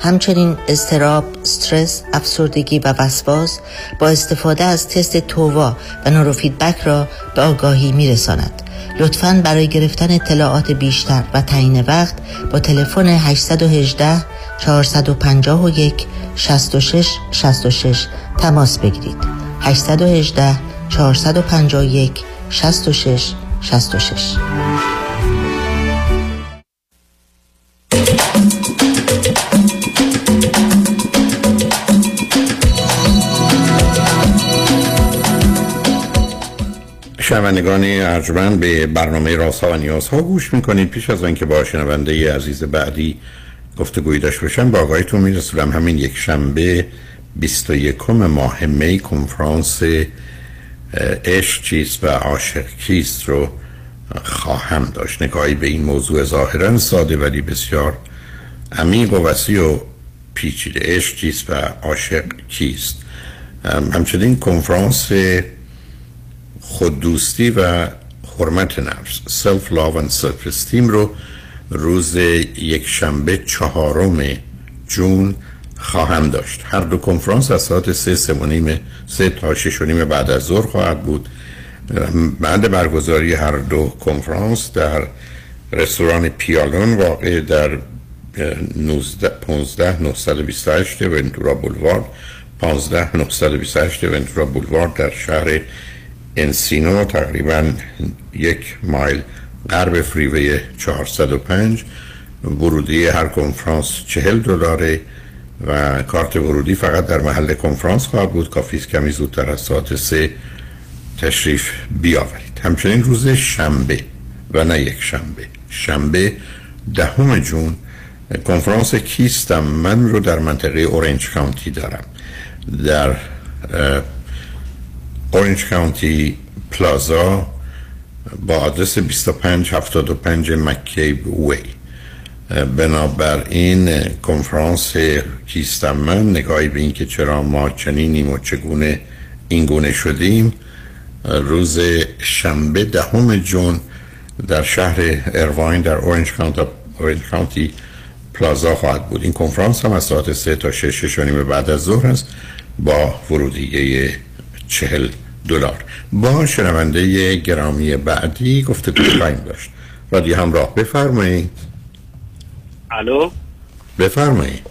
همچنین اضطراب، استرس، افسردگی و وسواس با استفاده از تست TOVA و نوروفیدبک را به آگاهی می رساند. لطفاً برای گرفتن اطلاعات بیشتر و تعیین وقت با تلفن 818 451 66 66 تماس بگیرید. 818 451 66 66 شنوندگان ارجمند به برنامه راسا و نیازها گوش می‌کنید. پیش از آنکه با شنونده عزیز بعدی گفتگوی داشته باشم با آقایتون میرسولم همین یک شنبه 21 ماه می کنفرانس عشق چیست و عاشق کیست رو خواهم داشت. نگاهی به این موضوع ظاهرا ساده ولی بسیار عمیق و وسیع و پیچیده. عشق چیست و عاشق کیست؟ همچنین کنفرانس خوددوستی و حرمت نفس self-love و self-esteem رو روز یک شنبه چهارم جون خواهم داشت. هر دو کنفرانس از ساعت سه سه و نیم سه تا شش و نیم بعد از ظهر خواهد بود. بعد برگزاری هر دو کنفرانس در رستوران پیالون واقع در 19 15 928 ونتورا بولوارد. 15 928 ونتورا بولوارد در شهر انسینو تقریبا یک مایل غرب فریوی 405 ورودی هر کنفرانس 40 دلاره و کارت ورودی فقط در محل کنفرانس خواهد بود. کافی کمی زودتر از ساعت سه تشریف بیاورید. همچنین روز شنبه و نه یک شنبه. شنبه دهم جون. کنفرانس کیستم؟ من رو در منطقه اورنج کانتی دارم. در اورنج کانتی پلازا با آدرس 2575 مکیب وی. بنابراین کنفرانس کیستم من نگاهی به این که چرا ما چنینیم و چگونه این گونه شدیم روز شنبه دهم جون در شهر ارواین در اورنج کانتی پلازا خواهد بود. این کنفرانس هم از ساعت سه تا شش شش بعد از ظهر است با ورودیه چهل دلار. با شنونده گرامی بعدی گفته خواهیم داشت. رادی همراه بفرمایید. الو؟ بفرمایید.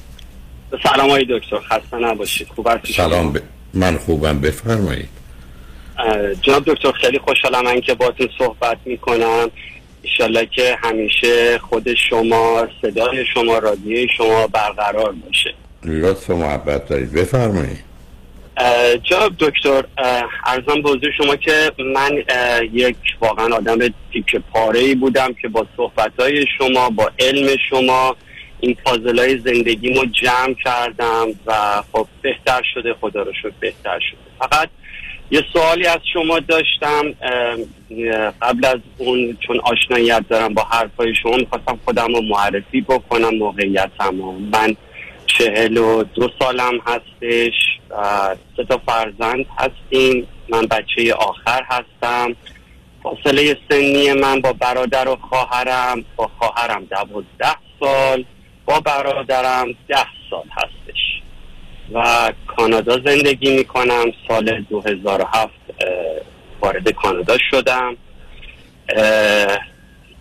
سلام های دکتر خسته نباشید. خوب سلام ب... من خوبم. بفرمایید. جناب دکتر خیلی خوشحالم من که باتون صحبت می‌کنم. ایشالله که همیشه خود شما صدای شما رادیوی شما برقرار باشه. لطف محبت دارید. بفرمایید. جناب دکتر ارزم به شما که من یک واقعا آدم تیک پاره ای بودم که با صحبت های شما با علم شما این پازل های زندگیمو جمع کردم و خب بهتر شده خدا رو شد بهتر شده. فقط یه سوالی از شما داشتم قبل از اون چون آشناییت دارم با حرفای شما می‌خواستم خودم رو معرفی بکنم موقعیتم من چهل و دو سالم هستش سه تا فرزند هستیم. من بچه آخر هستم. فاصله سنی من با برادر و خواهرم با خواهرم دوازده سال با برادرم ده سال هستش. و کانادا زندگی می‌کنم. سال 2007 وارد کانادا شدم.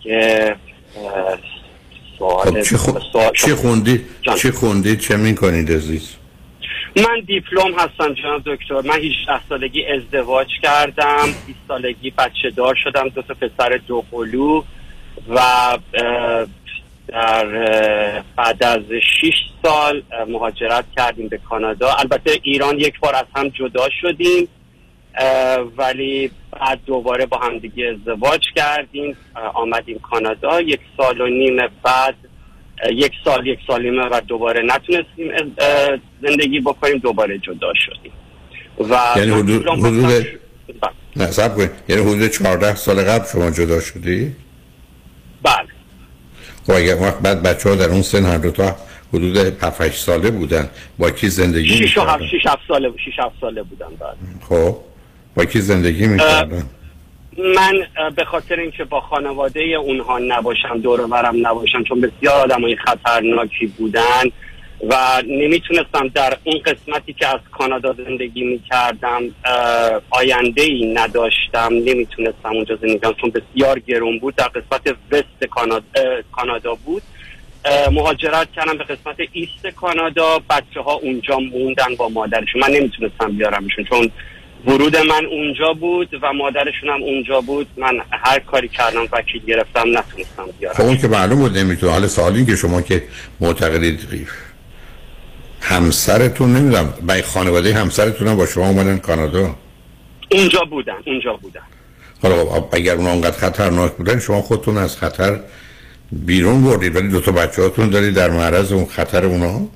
که خب چه, چه خوندی چه خوندی؟ چه می‌کنید عزیز؟ من دیپلم هستم جناب دکتر. من 18 سالگی ازدواج کردم. 20 سالگی بچه دار شدم دو تا پسر دو قلو و در بعد از 6 سال مهاجرت کردیم به کانادا. البته ایران یک بار از هم جدا شدیم. ولی بعد دوباره با همدیگه ازدواج کردیم آمدیم کانادا. یک سال و نیم بعد یک سال یک سال نیمه و دوباره نتونستیم زندگی بکنیم دوباره جدا شدیم. و یعنی حدود, حدود... نه سب یعنی حدود 14 سال قبل شما جدا شدی؟ بله. خب اگر وقت بعد بچه ها در اون سن هر دوتا حدود 7 ساله بودن. با کی زندگی 6 7 6 7 ساله 6 7 ساله بودن بعد خب. با کی زندگی می‌کردن؟ من به خاطر اینکه با خانواده اونها نباشم دور برم نباشم چون بسیار آدم های خطرناکی بودن و نمی‌تونستم در اون قسمتی که از کانادا زندگی می‌کردم آینده ای نداشتم نمی‌تونستم اونجا زندگی کنم چون بسیار گرون بود. در قسمت وست کانادا, کانادا بود. مهاجرت کردم به قسمت ایست کانادا بچه ها اونجا موندن با مادرشون. من نمی‌تونستم بیارمشون چون ورود من اونجا بود و مادرشون هم اونجا بود. من هر کاری کردم وکیل گرفتم نتونستم بیارم. خب اون که معلوم بود نمی‌تونه. حال سوالی که شما که معتقدید همسرتون نمی‌دونم بای خانواده همسرتون هم با شما اومدن کانادا؟ اونجا بودن اونجا بودن. حالا خب، اگر اون انقدر خطرناک بودن شما خودتون از خطر بیرون بردید ولی دو تا بچه هاتون دارید در معرض اون خطر اونا؟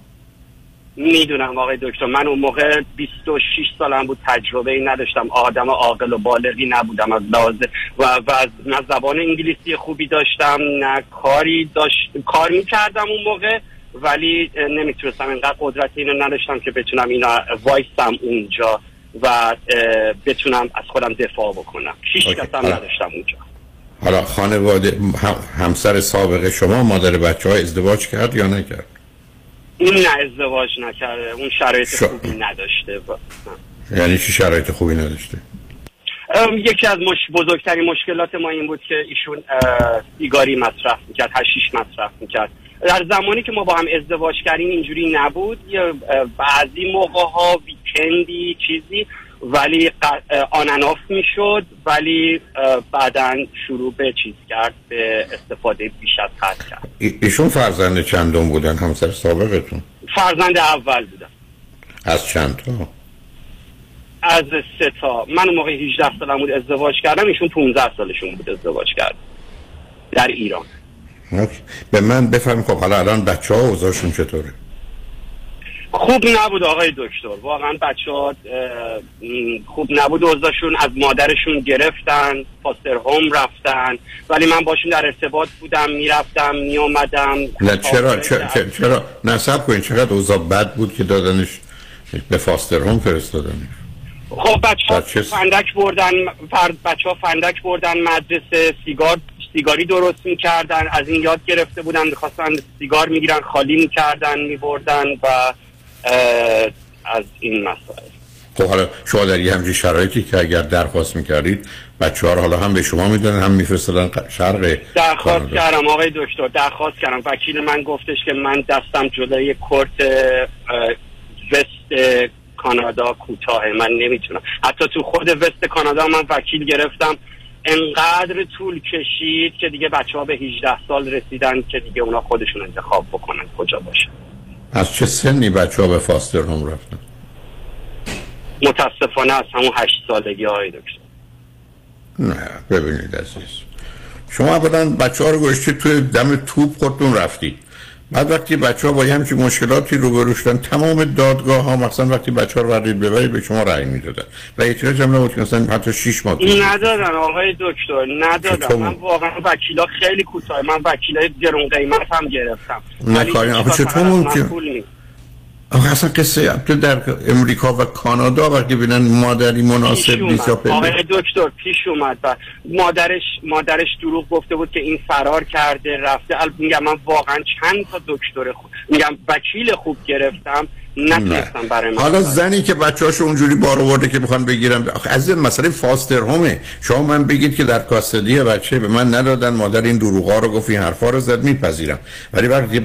می‌دونم آقای دکتر من اون موقع 26 سالم بود تجربه ای نداشتم. آدم عاقل و بالغی نبودم از لحاظ و, و از نه زبان انگلیسی خوبی داشتم نه کاری داشت کار می‌کردم اون موقع ولی نمی‌تونستم اینقدر قدرت اینو نداشتم که بتونم اینا وایستم اونجا و بتونم از خودم دفاع بکنم. هیچ کس هم نداشتم اونجا. حالا خانواده همسر سابق شما مادر بچه ها ازدواج کرد یا نکرد؟ این نه ازدواج نکرده اون شرایط خوبی نداشته یعنی چی شرایط خوبی نداشته؟ یکی از مش... بزرگترین مشکلات ما این بود که ایشون سیگاری مصرف می‌کرد هشیش مصرف می‌کرد. در زمانی که ما با هم ازدواج کردیم اینجوری نبود. بعضی موقع ها ویکندی چیزی ولی آنناف می‌شد ولی بعدا شروع به چیز کرد به استفاده بیش از حد کرد. ایشون فرزند چندم بودن همسر سابقتون؟ فرزند اول بودن از چند تا؟ از سه تا. من موقع 18 سالم بود ازدواج کردم. ایشون 15 سالشون بود ازدواج کرد. در ایران. به من بفهم خب حالا الان بچه ها اوضاعشون چطوره؟ خوب نبود آقای دکتر. واقعا بچه ها خوب نبود. اوضاعشون از مادرشون گرفتن فاستر هوم رفتن. ولی من باشون در ارتباط بودم می‌رفتم میومدم نه چرا چرا, چرا نصب کنید چقدر اوضاع بد بود که دادنش به فاستر هوم فرستادنش خب بچه ها فندک بردن بچه ها فندک بردن مدرسه سیگار سیگاری درست می‌کردن. از این یاد گرفته بودن می‌خواستن سیگار می‌گیرن خالی می‌کردن میبردن و از این مسائل. خب حالا شما در یه همچین شرایطی که اگر درخواست می‌کردید بچه ها حالا هم به شما می‌دونن هم میفرستدن شرق درخواست کردم آقای دکتر درخواست کردم. وکیل من گفتش که من دستم جلوی کورت وست کانادا کوتاه من نمی‌تونم. حتی تو خود وست کانادا من وکیل گرفتم. انقدر طول کشید که دیگه بچه ها به 18 سال رسیدن که دیگه اونا خودشون انتخاب بکنن کجا باشن از چه سنی بچه ها به فاستر هم رفتن؟ متاسفانه از همون هشت سالگی های دکتر. نه ببینید عزیز. شما اولا بچه ها رو گوشتی توی دم توپ خودتون رفتید بعد وقتی بچه ها با همچین مشکلاتی رو شدن تمام دادگاه ها مثلا وقتی بچه ها رو بردید ببرید به شما رأی می‌دادن. و اعتراض هم نبود که مثلا حتی 6 ماه ندادن آقای دکتر ندادن. من واقعا وکیلا خیلی کوتاه من وکیلای گرون قیمت هم گرفتم. نه کاری چطور ممکن؟ اصلا قصه تو در امریکا و کانادا وقتی ببینن مادری مناسب نیست آقای دکتر پیش اومد و مادرش مادرش دروغ گفته بود که این فرار کرده رفته. میگم من واقعا چند تا دکتر خوب میگم وکیل خوب گرفتم. نتونستم برای حالا زنی که بچه‌هاش اونجوری بار آورده که می‌خوان بگیرن از این مسئله فاستر هومه. شما من بگید که در کاستدی بچه به من ندادن مادر این دروغا رو گفت این حرفا رو زد میپذیرم. ولی وقتی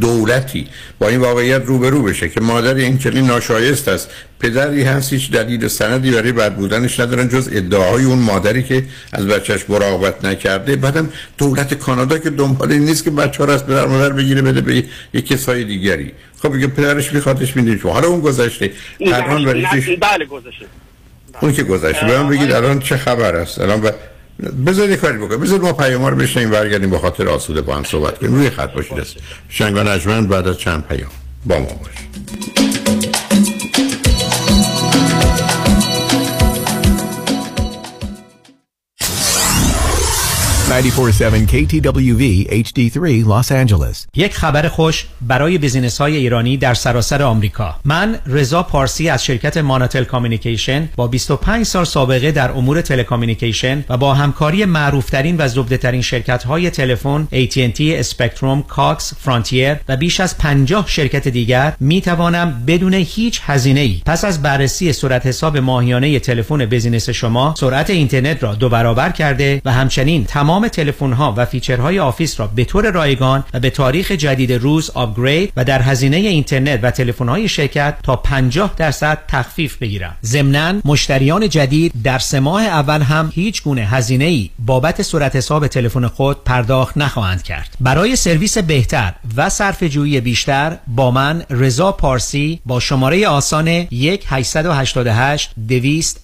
دولتی با این واقعیت روبرو بشه که مادر این چنین ناشایست است پدری هست هیچ دلیل سندی برای بد بودنش ندارن جز ادعاهای اون مادری که از بچهش مراقبت نکرده. بعدم دولت کانادا که دنبال نیست که بچه ها رو از پدر مادر بگیره بده به یک کسای دیگری. خب دیگه پدرش میخوادش می‌دید حالا اون گذشته. الان برای بله گذشته. اون که گذشته. به من بگید الان چه خبر است؟ الان ب... بذارید کاری بکنید بذارید ما پیام رو بشنیم برگردیم با خاطر آسوده با هم صحبت کنیم. روی خط باشید. است شنگان بعد از چند پیام. با ما باشید. 947 KTWV HD3 Los Angeles. یک خبر خوش برای business های ایرانی در سراسر آمریکا. من رضا پارسی از شرکت ماناتل Communication با 25 سال سابقه در امور telecommunication و با همکاری معروفترین و زبدهترین شرکت های تلفن AT&T اسپکتروم کاکس فرانتیر و بیش از 50 شرکت دیگر می توانم بدون هیچ هزینه ای پس از بررسی صورت حساب ماهیانه تلفن business شما سرعت اینترنت را دو برابر کرده و همچنین تمام تمام ها و feature های office را به طور رایگان و به تاریخ جدید روز upgrade و در هزینه اینترنت و های شرکت تا 50 درصد تخفیف بگیرم. ضمناً مشتریان جدید در سه ماه اول هم هیچ گونه هزینه ای بابت صورت حساب تلفن خود پرداخت نخواهند کرد. برای سرویس بهتر و صرف جویی بیشتر با من رضا پارسی با شماره آسان 1 888 200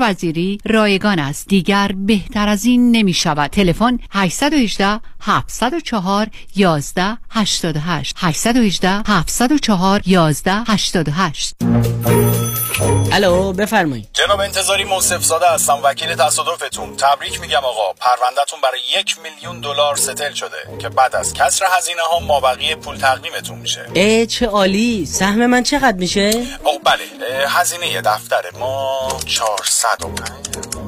وزیری رایگان است. دیگر بهتر از این نمی شود تلفن 818 704 11 88 818 704 11 88 الو بفرمایید. جناب انتظاری موصف زاده هستم وکیل تصادفتون. تبریک میگم آقا. پروندهتون برای یک میلیون دلار ستل شده که بعد از کسر هزینه ها مابقی پول تقدیمتون میشه. اه چه عالی. سهم من چقدر میشه؟ او بله. هزینه دفتر ما 405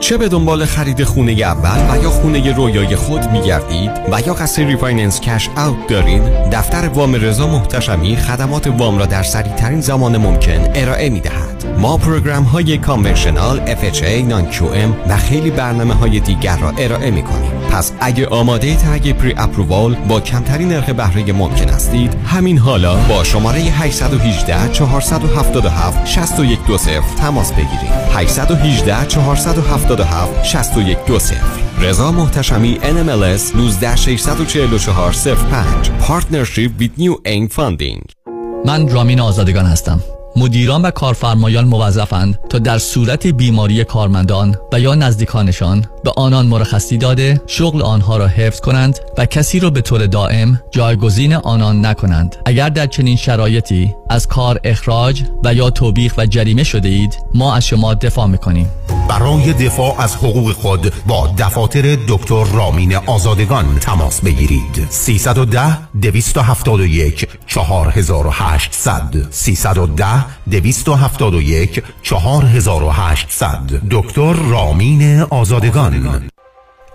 چه به دنبال خرید خونه اول و یا خونه رویای خود می گردید و یا قصد refinance cash out دارید دفتر وام رضا محتشمی خدمات وام را در سریع ترین زمان ممکن ارائه می دهد ما program های conventional FHA non و خیلی برنامه های دیگر را ارائه می کنیم پس اگه آماده یک pre-approval با کمترین نرخ بهره ممکن هستید همین حالا با شماره 818 477 6120 تماس بگیرید. 818 477 6120 رضا محتشمی NMLS 19644 05 Partnership with New Aim Funding. من رامین آزادگان هستم. مدیران و کارفرمایان موظفند تا در صورت بیماری کارمندان و یا نزدیکانشان به آنان مرخصی داده شغل آنها را حفظ کنند و کسی را به طور دائم جایگزین آنان نکنند. اگر در چنین شرایطی از کار اخراج و یا توبیخ و جریمه شده اید ما از شما دفاع می‌کنیم. برای دفاع از حقوق خود با دفاتر دکتر رامین آزادگان تماس بگیرید. 310 271 4800 310 271 4800 دکتر رامین آزادگان.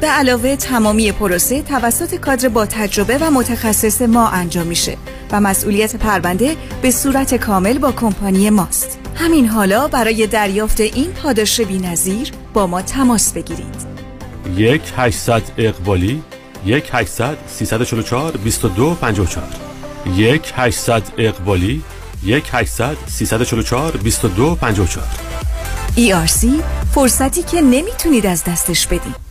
به علاوه تمامی پروسه توسط کادر با تجربه و متخصص ما انجام میشه و مسئولیت پرونده به صورت کامل با کمپانی ماست. همین حالا برای دریافت این پاداش بی‌نظیر با ما تماس بگیرید. یک 800 اقبالی یک 800 344 22 54 یک 800 اقبالی یک 800 344 22 54 ERC فرصتی که نمی‌تونید از دستش بدید.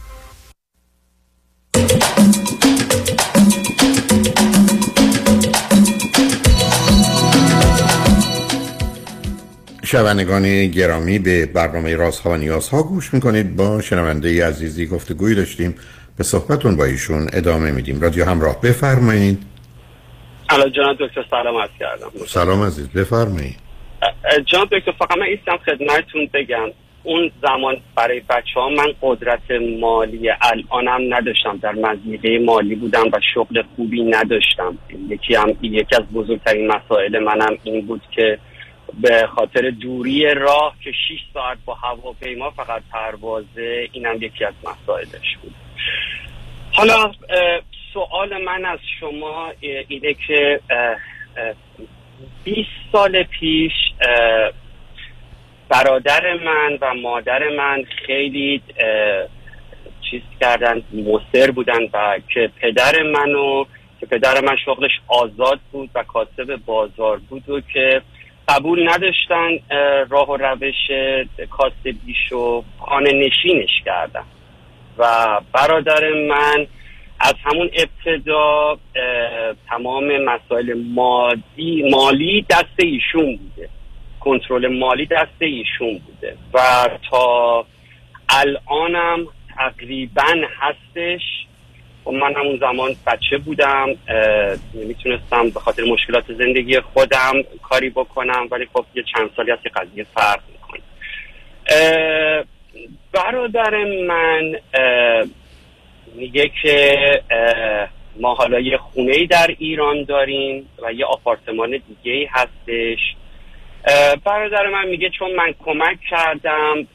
شنوندگان گرامی به برنامه رازها و نیازها گوش می‌کنید. با شنونده عزیزی گفتگوی داشتیم. به صحبتون با ایشون ادامه میدیم. رادیو همراه بفرمایید. الان جناب دکتر سلام عرض کردم. سلام عزیز بفرمایید. جناب دکتر فقط من ایستم خدمتتون بگم. اون زمان برای بچه ها من قدرت مالی الانم نداشتم. در مزیقه مالی بودم و شغل خوبی نداشتم. یکی هم یکی از بزرگترین مسائل منم این بود که به خاطر دوری راه که 6 ساعت با هواپیما فقط پروازه اینم یکی از مسائلش بود. حالا سوال من از شما اینه که 20 سال پیش برادر من و مادر من خیلی چیز کردن مصر بودن و که پدر منو که پدر من شغلش آزاد بود و کاسب بازار بود و که قبول نداشتن اه، راه و روش کاسبیشو خانه نشینش کردن. و برادر من از همون ابتدا تمام مسائل مالی مالی دست ایشون بوده. کنترل مالی دست ایشون بوده. و تا الانم تقریبا هستش و من همون زمان بچه بودم اه، نمی‌تونستم به خاطر مشکلات زندگی خودم کاری بکنم ولی خب یه چند سالی که قضیه فرق می‌کنه. برادر من میگه که ما حالا یه خونه در ایران داریم و یه آپارتمان دیگه هستش. برادر من میگه چون من کمک کردم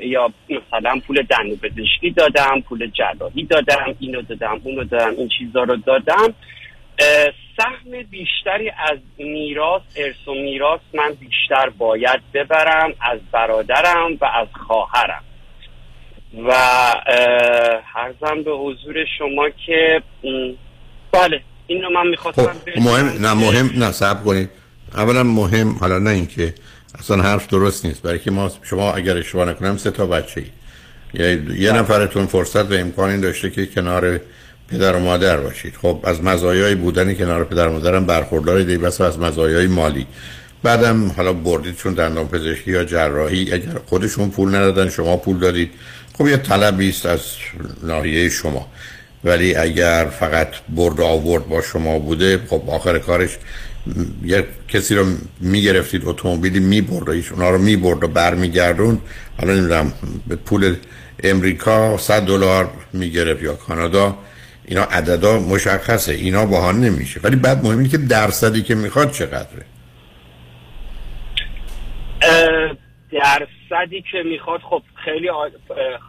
یا مثلا پول دندون پزشکی دادم پول جراحی دادم اینو دادم اونو دادم این چیزا رو دادم. سهم بیشتری از میراث ارث و میراث من بیشتر باید ببرم از برادرم و از خواهرم. و اه، عرضم به حضور شما که بله این رو من می‌خواستم خب مهم نه مهم نه صبر کنید. اولا مهم حالا نه اینکه اصلا حرف درست نیست برای که ما شما اگر اشتباه نکنم سه تا بچه یه, یه نفرتون فرصت و امکانی داشته که کنار پدر و مادر باشید. خب از مزایای بودن کنار پدر و مادرم برخوردار دی بس از مزایای مالی. بعدم حالا بردید چون دندان پزشکی یا جراحی اگر خودشون پول ندادن شما پول دادید. خب یه طلبی است از ناحیه شما. ولی اگر فقط برد آورد با شما بوده خب آخر کارش یه کسی رو می‌گرفتید اتومبیلی می‌برد و اونا رو می‌برد و برمیگردون حالا نمی‌دونم به پول امریکا 100 دلار می‌گرفت یا کانادا. اینا عددا مشخصه اینا باها نمیشه. ولی بعد مهم اینه که درصدی که می‌خواد چقدره. درصدی که می‌خواد خب خیلی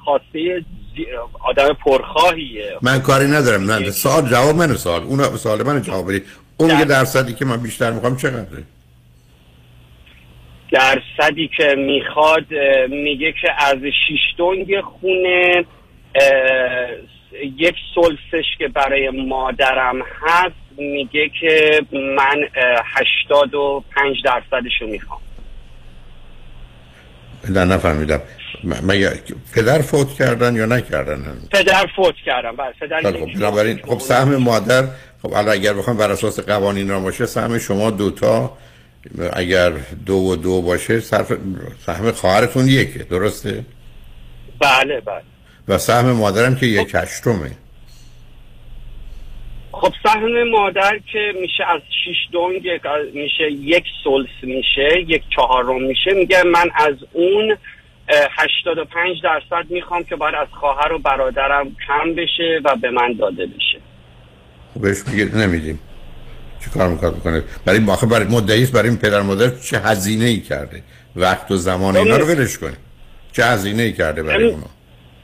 خواسته زی- آدم پرخواهیه. من کاری ندارم نه سوال جواب من سوال. اون سوال من جواب بدید اون یه درصدی که من بیشتر می‌خوام چقدره؟ درصدی که می‌خواد میگه که از شیش دنگ خونه یک سلسش که برای مادرم هست میگه که من هشتاد و پنج درصدشو می‌خوام. نه نفهمیدم. مگه پدر فوت کردن یا نکردن؟ پدر فوت کردم بله پدر خیلی خب خب سهم مادر خب الان اگر بخوام بر اساس قوانین را باشه سهم شما دوتا اگر دو و دو باشه صرف سهم خواهرتون یکه درسته؟ بله بله. و سهم مادرم که یک هشتمه. خب سهم مادر که میشه از شیش دونگ میشه یک سلس میشه یک چهارم میشه میگه من از اون هشتاد و پنج درصد می‌خوام که باید از خواهر و برادرم کم بشه و به من داده بشه. خب بهش میگه نمیدیم. چه کار می‌خواد بکنه؟ برای آخه برای مدعی برای این پدر مادر چه هزینه ای کرده؟ وقت و زمان اینا رو ولش کنه چه هزینه ای کرده برای اونا؟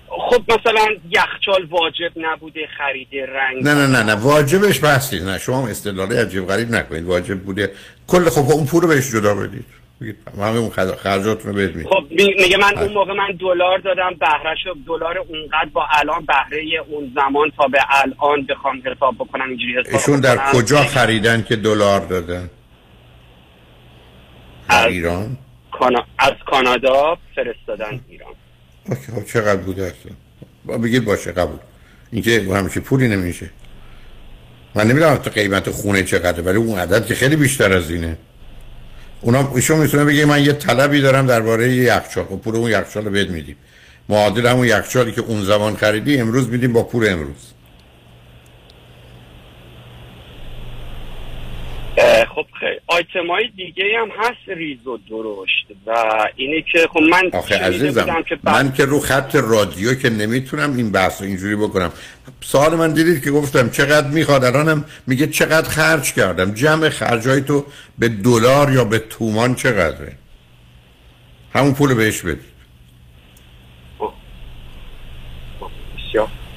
خب مثلا یخچال واجب نبوده خرید رنگ نه نه نه نه. واجبش بحث نه شما هم استدلال عجیب غریب نکنید. واجب بوده. کل خب اون پول رو بهش جدا بدید. همه اون خرج- خرجاتون رو بهت می‌دید خب می- میگه من اون موقع من دلار دادم بهرهشو دلار اونقدر با الان بهره اون زمان تا به الان بخوام حساب بکنم اینجوری حساب ایشون در بکنم. کجا خریدن که دلار دادن؟ در ایران؟ کانا... از کانادا فرستادن ایران. اوکی، خب چقدر بوده اصلا؟ با بگید باشه قبول. اینکه همیشه پولی نمیشه. من نمی‌دونم تو قیمت خونه چقدره ولی اون عدد که خیلی بیشتر از اینه. اونا ایشون می‌تونه بگه من یه طلبی دارم درباره یخچال و پول اون یخچال رو بهت میدیم. معادل همون یخچالی که اون زمان خریدی امروز میدیم با پول امروز اه، خب خیلی آیتم های دیگه هم هست ریز و درشت و اینه که خب من آخه عزیزم که بعد- من که رو خط رادیو که نمی‌تونم این بحث رو اینجوری بکنم. سوال من دیدید که گفتم چقدر می‌خواد؟ الانم میگه چقدر خرج کردم. جمع خرجای تو به دلار یا به تومان چقدره؟ همون پول بهش بدید.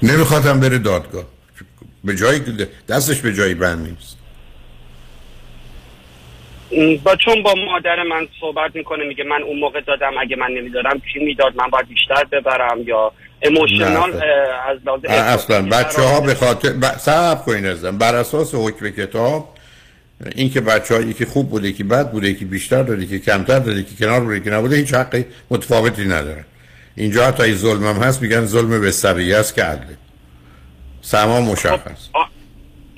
نمیخوادم بره دادگاه. به جایی دستش به جایی بند نیست. با چون با مادر من صحبت می‌کنه میگه من اون موقع دادم اگه من نمی‌دادم کی می‌داد؟ من باید بیشتر ببرم یا اموشنال از لحاظ اصلا بچه ها به خاطر ب... صحب کنین ازم بر اساس حکم کتاب این که بچه هایی که خوب بوده که بد بوده که بیشتر داده که کمتر داده که کنار بوده که نبوده هیچ حقی متفاوتی نداره. اینجا حتی این ظلم هم هست میگن ظلم به سریع است که عدله. سما مشخص.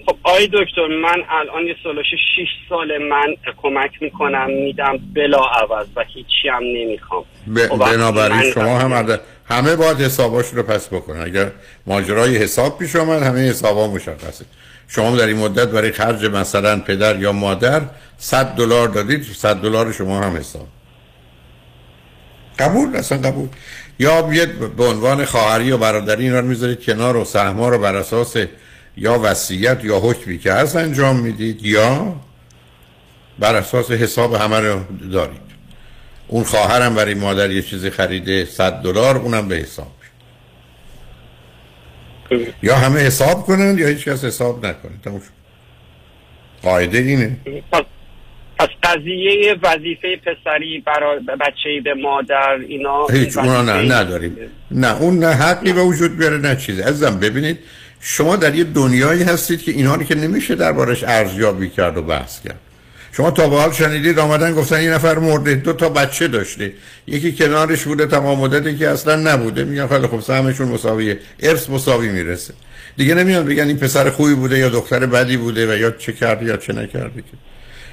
خب آی دکتر من الان یه سالش 6 سال من کمک می‌کنم میدم بلا عوض و هیچی هم نمی‌خوام. ب... خب بنابراین شما هم عدد... همه باید حساباش رو پس بکنن. اگر ماجرای حساب پیش آمد همه حسابا مشخصه. شما در این مدت برای خرج مثلا پدر یا مادر 100 دلار دادید 100 دلار شما هم حساب. قبول؟ اصلا قبول. یا به عنوان خواهری و برادری اینا رو می‌ذارید کنار و سهما رو بر اساس یا وصیت یا حکمی که هست انجام می‌دید یا بر اساس حساب همه رو دارید. اون خواهرم برای مادر یه چیزی خریده 100 دلار اونم به حساب یا همه حساب کنن یا هیچ کس حساب نکنه. تموم قاعده اینه. پس قضیه وظیفه پسری برای بچه به مادر اینا هیچ اونا نه نداریم. نه اون نه حقی به وجود بیاره نه چیزی. ازم ببینید شما در یه دنیایی هستید که اینا رو که نمیشه دربارش ارزیابی کرد و بحث کرد. شما تا به حال شنیدید آمدن گفتن یه نفر مرده دو تا بچه داشته. یکی کنارش بوده تمام مدتی که اصلا نبوده. میگن خیلی خب سهمشون مساویه ارث مساوی می‌رسه. دیگه نمیان بگن این پسر خوبی بوده یا دختر بدی بوده و یا چه کرده یا چه نکرده که.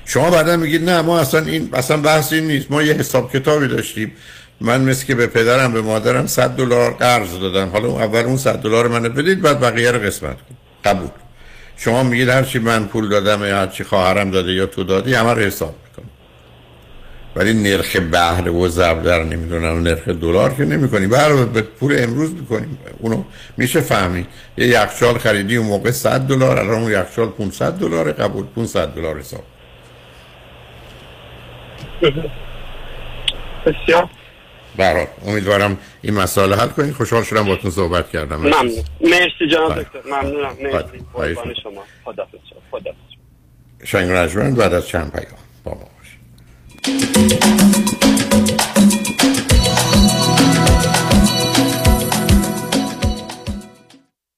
شما بعدا میگید نه ما اصلا این اصلا بحث این نیست. ما یه حساب کتابی داشتیم. من مثل که به پدرم به مادرم 100 دلار قرض دادم حالا اول اون 100 دلار منو بدید بعد بقیه رو قسمت کن قبول. شما میگید هر چی من پول دادم یا هر چی خواهرم داده یا تو دادی همه رو حساب می‌کنم. ولی نرخ بهره و در نمی‌دونم نرخ دلار که نمی‌کنی. بهره به پول امروز می‌کنیم. اونو میشه فهمید. یه یخچال خریدی اون موقع 100 دلار الان اون یخچال 500 دلار قبول 500 دلار حساب. بسیار. برای امیدوارم این مسئله حل کنید. خوشحال شدم باتون صحبت کردم. ممنون. مرسی. جناب دکتر. ممنونم. مرسی. قربان شما. خدا خدا شنگ رجمن بعد از چند پیام. با ما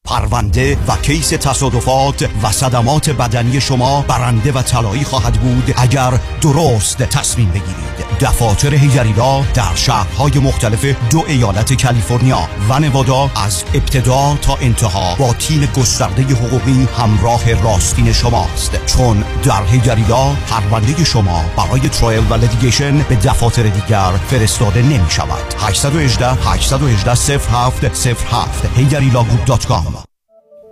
پرونده و کیس تصادفات و صدمات بدنی شما برنده و طلایی خواهد بود اگر درست تصمیم بگیرید. دفاتر هیجریلا در شهرهای مختلف دو ایالت کالیفرنیا و نوادا از ابتدا تا انتها با تیم گسترده حقوقی همراه راستین شماست. چون در هیجریلا پرونده شما برای trial و litigation به دفاتر دیگر فرستاده نمی شود 818 818 07 07 هیجریلاگروپ.com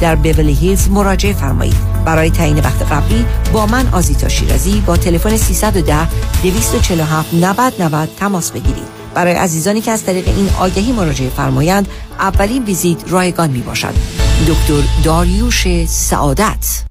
در بیولی هیلز مراجعه فرمایید. برای تعیین وقت قبلی با من آزیتا شیرازی با تلفن 310 247 90 90 تماس بگیرید. برای عزیزانی که از طریق این آگهی مراجعه فرمایند اولین ویزیت رایگان می باشد. دکتر داریوش سعادت.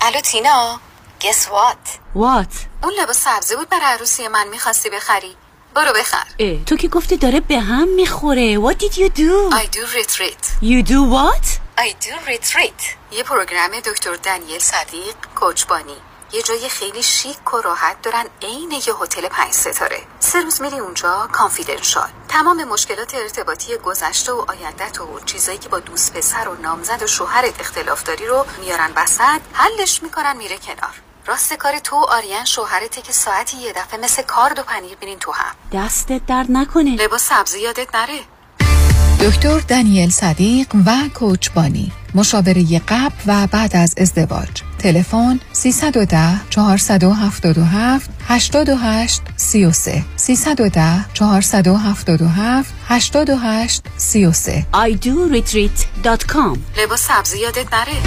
الو تینا گس وات وات اون لباس سبزی بود برای عروسی من می‌خواستی بخری. برو بخر. اه تو که گفتی داره به هم می‌خوره. What did you do? I do retreat. You do what? I do retreat. یه پروگرام دکتر دنیل صدیق کوچبانی یه جای خیلی شیک و راحت دارن عین یه هتل پنج ستاره. سه روز میری اونجا کانفیدنشال تمام مشکلات ارتباطی گذشته و آیندت و چیزایی که با دوست پسر و نامزد و شوهرت اختلاف داری رو میارن وسط حلش می‌کنن میره کنار. راست کار تو آریان شوهرته که ساعتی یه دفعه مثل کارد و پنیر بینین تو هم. دستت درد نکنه. لباس سبزی یادت نره. دکتر دانیل صدیق و کوچبانی مشاوره قبل و بعد از ازدواج. تلفن 310 477 88 33 310 477 88 33 idoretreat.com لباس سبزی یادت نره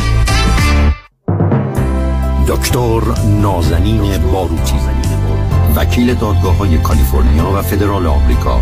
دکتر نازنین باروتی وکیل دادگاه های کالیفرنیا و فدرال آمریکا.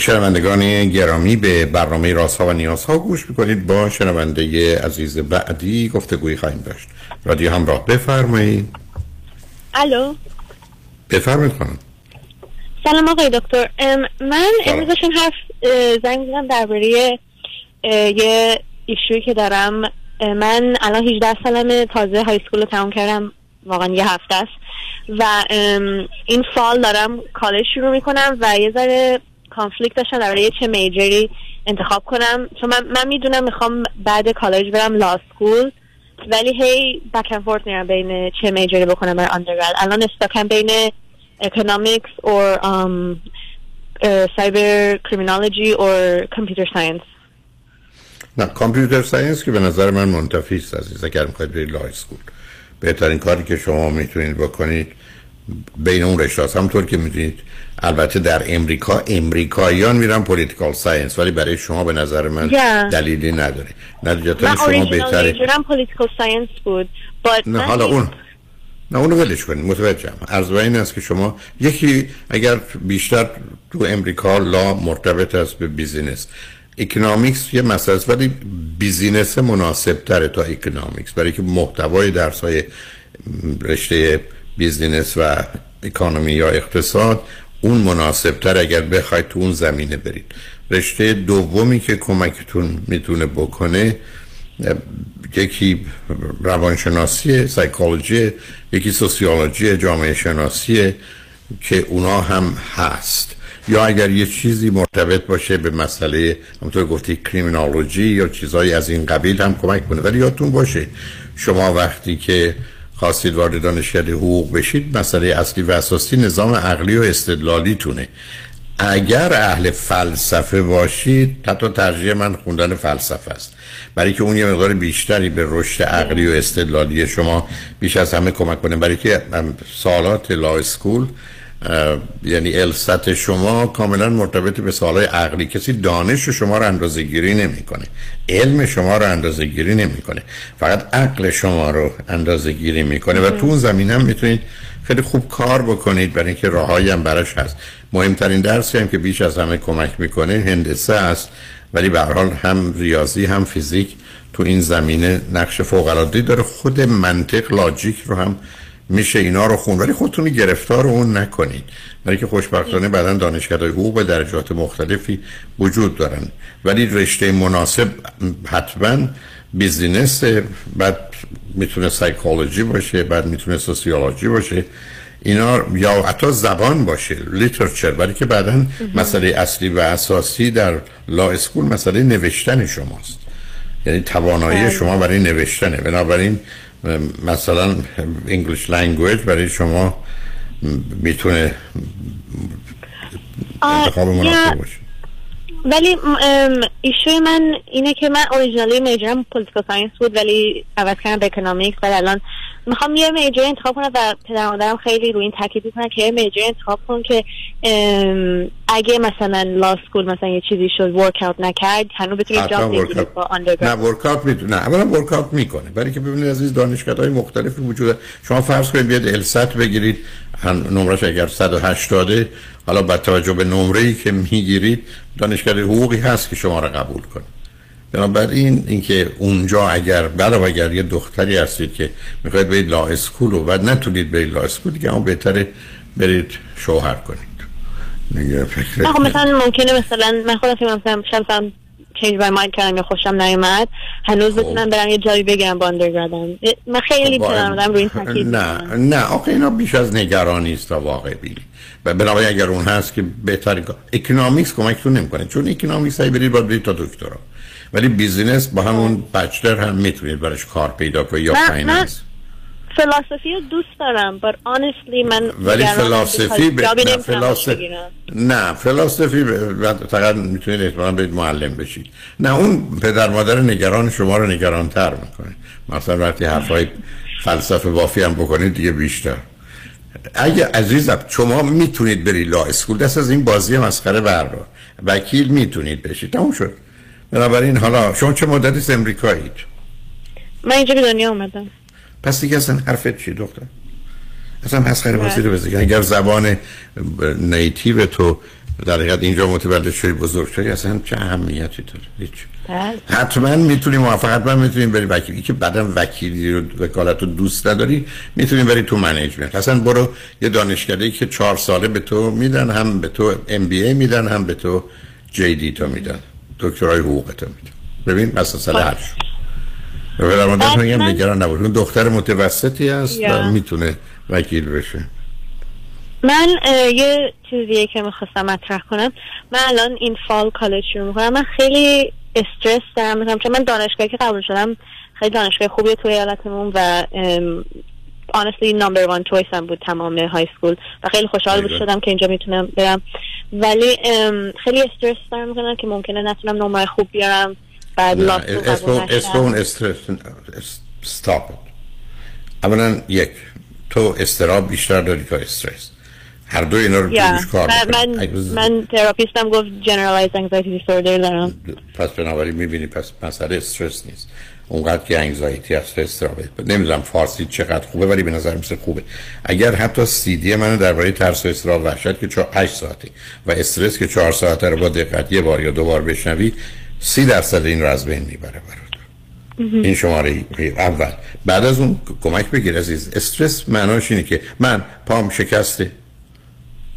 شنوندگان گرامی به برنامه رازها و نیازها گوش می‌کنید. با شنونده عزیز بعدی گفتگوی خواهیم داشت. رادیو همراه بفرمایید. الو. بفرمایید خانم. سلام آقای دکتر. من امروز داشتم حرف زنگ زدم درباره یه ایشوی که دارم. من الان 18 سالمه تازه های سکول رو تمام کردم. واقعا یه هفته است. و این fall دارم کالج شروع می‌کنم و یه ذره conflict داشتم درباره چه major ی انتخاب کنم. چون من, من می‌دونم می‌خوام بعد کالج برم law school ولی هی back and forth میرم بین چه major ی بکنم برای undergrad الان stuck م بین economics or cyber criminology or computer science نه computer science که به نظر من منتفی است عزیز اگر می‌خواید برید law school بهترین کاری که شما می‌تونید بکنید بین اون رشته هست همونطور که می‌دونید البته در امریکا امریکاییان میرن political science ولی برای شما به نظر من Yeah. دلیلی نداره. نتیجتا من شما بهتره. میجرم political science بود. نه من حالا اون نه اونو ولش کنید. متوجهم. بر این است که شما یکی اگر بیشتر تو امریکا law مرتبط است به business economics یه مسئله است ولی business مناسب تره تا economics برای که محتوای درس های رشته business و economy یا اقتصاد اون مناسب تر اگر بخواید تو اون زمینه برید. رشته دومی که کمکتون می‌تونه بکنه یکی روانشناسی سایکولوژی یکی sociology جامعه شناسی که اونا هم هست. یا اگر یه چیزی مرتبط باشه به مسئله همونطور گفتی criminology یا چیزهایی از این قبیل هم کمک کنه ولی یادتون باشه شما وقتی که خواستید وارد دانشکده حقوق بشید مسئله اصلی و اساسی نظام عقلی و استدلالی تونه اگر اهل فلسفه باشید حتی ترجیح من خوندن فلسفه است. برای که اون یه مقدار بیشتری به رشد عقلی و استدلالی شما بیش از همه کمک کنه. برای که سالات لا اسکول یعنی الست شما کاملا مرتبط به سالهای عقلی. کسی دانش شما رو اندازه گیری نمی‌کنه. علم شما رو اندازه گیری نمی‌کنه. فقط عقل شما رو اندازه گیری می‌کنه. و تو اون زمین هم می‌تونید خیلی خوب کار بکنید. برای اینکه راههایی هم براش هست. مهمترین درسی هم که بیش از همه کمک می‌کنه هندسه است. ولی به حال هم ریاضی هم فیزیک تو این زمینه نقش فوق العاده داره. خود منطق لاجیک رو هم میشه اینا رو خون. ولی خودتون گرفتار اون نکنید. برای که خوشبختانه بعدا دانشگاه حقوق به درجات مختلفی وجود دارن. ولی رشته مناسب حتما business بعد می‌تونه سایکولوژی باشه بعد می‌تونه sociology باشه. اینا یا حتی زبان باشه literature برای که بعدا مسئله اصلی و اساسی در law school مسئله نوشتن شماست. یعنی توانایی بله. شما برای نوشتنه. بنابراین مثلا English language برای شما می‌تونه انتخاب مناسب باشه. ولی issue ی من اینه که من originally major م political science بود ولی عوض کردم به economics ولی الان می‌خوام یه major انتخاب کنم و پدر مادرم خیلی روی این تاکید می‌کنن که یه major انتخاب کن که اگه مثلا law school مثلا یه چیزی شد work out نکرد هنو بتونی job بگیری با نه work out می‌تونه اولا work out می‌کنه. برای که ببینید عزیز دانشگاه‌های مختلفی وجود شما فرض کنید بیاد LSAT بگیرید. نمرش اگر 180 حالا با توجه به نمره ای که می‌گیرید دانشگاه حقوقی هست که شما را قبول کنه. بنابراین اینکه اونجا اگر بعد اگر یه دختری هستید که می‌خواید برید law school و بعد نتونید برید law school دیگه اون بهتره برید شوهر کنید. نگه فکر خب مثلا ممکنه مثلا من خودم فکر مثلا شب change my mind کردم یا خوشم نیومد هنوز خب. بتونم برم یه جایی بگم با undergrad م من خیلی خب روی این تاکید نه نه آخه اینا بیش از نگرانی است تا واقع بینی و بنابراین اگر اون هست که بهتری economics کمکتون نمی‌کنه. چون economics های برید باید برید تا دکترا. ولی business با همون bachelor هم می‌تونید برش کار پیدا کنید یا finance فلسفه رو دوست دارم but honestly من ولی فلسفی ب... نه فلسفی نه فلسفی فقط می‌تونید احتمالا برید معلم بشید. نه اون پدر مادر نگران شما رو نگران تر می‌کنه. مثلا وقتی حرفای فلسفه بافی هم بکنید دیگه بیشتر. اگه عزیزم شما می‌تونید بری لا اسکول دست از این بازی مسخره بردار. وکیل می‌تونید بشید. تموم شد. بنابراین حالا شما چه مدتی امریکایید من اینجا به دنیا اومدم. پس دیگه اصلا حرفت چی دکتر اصلا مسخره بازی رو بزنید اگر زبان native تو در حقیقت اینجا متولد شدی بزرگ شدی اصلا چه اهمیتی داره؟ هیچ. بله. حتما می‌تونی موفق حتما می‌تونیم بری وکیلی که بعدا وکیلی رو وکالت رو دوست نداری می‌تونیم بری تو management. اصلا برو یه دانشکده که چهار ساله به تو میدن هم به تو MBA میدن هم به تو JD تو میدن. دکترای حقوق تو میدن ببین مسئله حل شد در مدت میگم نگران نبود اون دختر متوسطی هست و می‌تونه وکیل بشه. من یه چیزیه که می‌خواستم مطرح کنم. من الان این فال کالج شروع می‌کنم. من خیلی استرس دارم می‌کنم چون من دانشگاهی که قبول شدم خیلی دانشگاه خوبیه توی ایالتمون و honestly number one choice هم بود تمام های سکول و خیلی خوشحال بود شدم که اینجا می‌تونم برم. ولی خیلی استرس دارم می‌کنم که ممکنه نتونم نمره خوب بیارم. بعد اسم استرس استاپ اولا یک تو استراب بیشتر داری تا استرس هر دو اینا رو yeah. کار من, من, من تراپیستم گفت generalized anxiety disorder دارم. پس بنابراین می‌بینی پس مسئله استرس نیست. اونقدر که انگزایتی هست استرابه نمی‌دونم فارسی چقدر خوبه ولی به نظر مثل خوبه. اگر حتی سی دی منو درباره ترس و استراب وحشت که 8 ساعته و استرس که 4 ساعته رو با دقت یه بار یا دو بار بشنوی سی درصد این رو از بین می‌بره برات این شماره اول. بعد از اون کمک بگیر عزیز. استرس معناش اینه که من پام شکسته.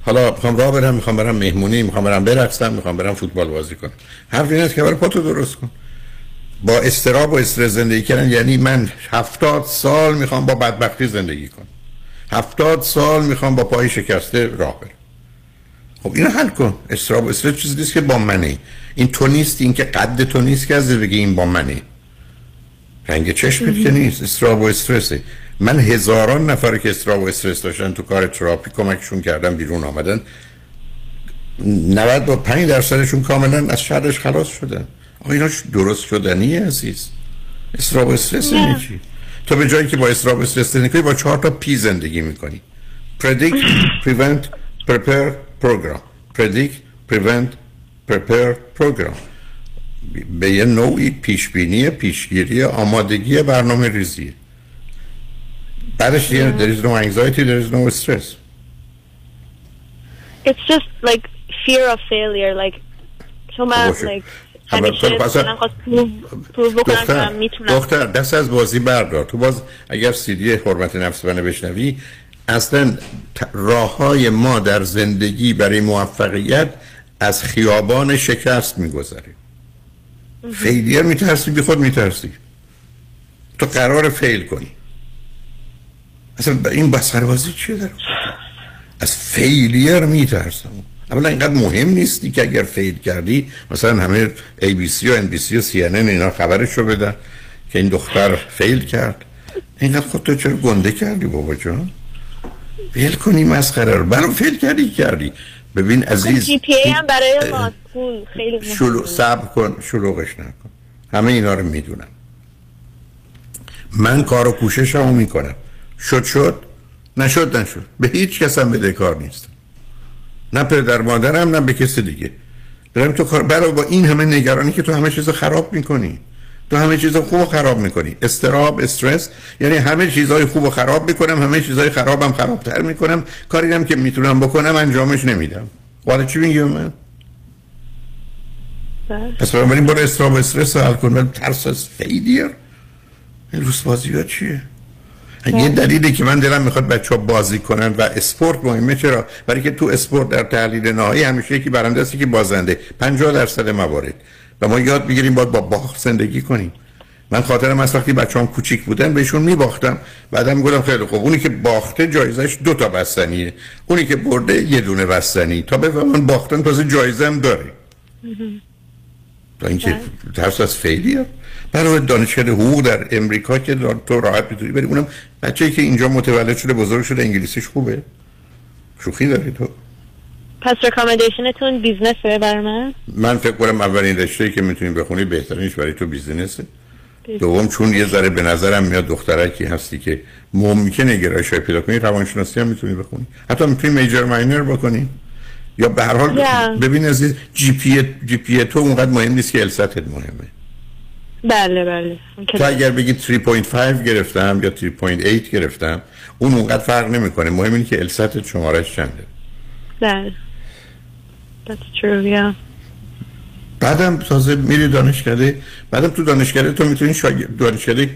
حالا می‌خوام راه برم می‌خوام برم مهمونی می‌خوام برم برقصم می‌خوام برم فوتبال بازی کنم. حرف این است که برای پاتو درست کن. با استراب و استرس زندگی کردن یعنی من هفتاد سال می‌خوام با بدبختی زندگی کنم. هفتاد سال می‌خوام با پای شکسته راه برم. خب اینو حل کن. استراب و استرس چیزی نیست که با منه این تو نیست این که قد تو نیست که از بگی این با منه رنگ چشمت که نیست. استراب و استرسه. من هزاران نفر که استراب و استرس داشتن تو کار تراپی کمکشون کردم بیرون آمدن. 95 درصدشون کاملا از شرش خلاص شدن. آقا اینا درست شدنی عزیز. استراب و استرس یعنی چی؟ تو به جایی که با استراب و استرس زندگی کنی با چهار تا پی زندگی می‌کنی. Predict <clears throat> prevent prepare program. Predict prevent prepare program. به یه نوعی پیشبینی پیشگیری آمادگی برنامه ریزیه بعدش دیگه there is no anxiety there is no stress. It's just like fear of failure like من باشه. like همیشه تو پس- مثلا خواست prove بکنم که دختر می‌تونم دختر دست از بازی بردار. تو باز اگر سیدی حرمت نفس منو بشنوی اصلا راه های ما در زندگی برای موفقیت از خیابان شکست میگذره. فیلیر میترسی بی خود میترسی. تو قرار فیل کنی. اصلا این بسخره بازی چیه در از فیلیر میترسم. اولا اینقدر مهم نیستی که اگر فیل کردی مثلا همه ABC و NBC و CNN اینا خبرش رو بدن که این دختر فیل کرد. اینقدر خود تو چرا گنده کردی بابا جان؟ فیل کنی مسخره رو. برام فیل کردی کردی. ببین عزیز جی پی ای هم برای ما پول خیلی. شلو صبر کن شلوغش نکن. همه اینا رو می‌دونم. من کار و کوششمو می‌کنم. شد شد. نشد نشد. به هیچ کس هم بده کار نیست. نه پدر مادرم نه به کسی دیگه. برم تو کار برای با این همه نگرانی که تو همه چیز خراب می‌کنی. تو همه چیز خوب و خراب می‌کنی. استراب استرس یعنی همه چیزهای خوب و خراب می‌کنم همه چیزهای خرابم خرابتر می‌کنم. کاری هم که می‌تونم بکنم انجامش نمیدم. حالا چی میگی من؟ پس بنابراین برو استراب و استرس حل کن. ولی ترس از فیلیر این روز بازی ها چیه؟ یه دلیلی که من دلم می‌خواد بچه ها بازی کنن و اسپورت مهمه چرا؟ برای که تو اسپورت در تحلیل نهایی همیشه یکی برنده است که بازنده. 50 درصد موارد. و ما یاد بگیریم باید با باخت زندگی کنیم. من خاطرم از وقتی بچه‌ام کوچیک بودن بهشون میباختم. بعدم می‌گفتم خیلی خوب اونی که باخته جایزش دو تا بستنیه. اونی که برده یه دونه بستنی. تا بفهمن باختن تازه جایزه هم داره. تا اینکه ترس از فیلیه. برای دانشکده حقوق در امریکا که تو راحت می‌تونی بری. اونم بچه‌ای که اینجا متولد شده بزرگ شده انگلیسیش خوبه. شوخی داری تو. پس recommendation تون business ه برای من؟ من فکر کنم اولین رشته که می‌تونی بخونی بهترینش برای تو business ه دوم چون یه ذره به نظرم میاد دخترکی هستی که ممکنه گرایش پیدا کنی روانشناسی هم می‌تونی بخونی. حتی می‌تونی major minor بکنی. یا به هر حال Yeah. ببین عزیز GP GPA تو اونقدر مهم نیست که LSAT ت مهمه بله بله تو اگر بگی 3.5 گرفتم یا 3.8 گرفتم اون اونقدر فرق نمی‌کنه مهم اینه که الستت شمارش چنده بله That's true, yeah. بعدم تازه میری دانشکده بعدم تو دانشکده تو می‌تونی شاگرد دانشکده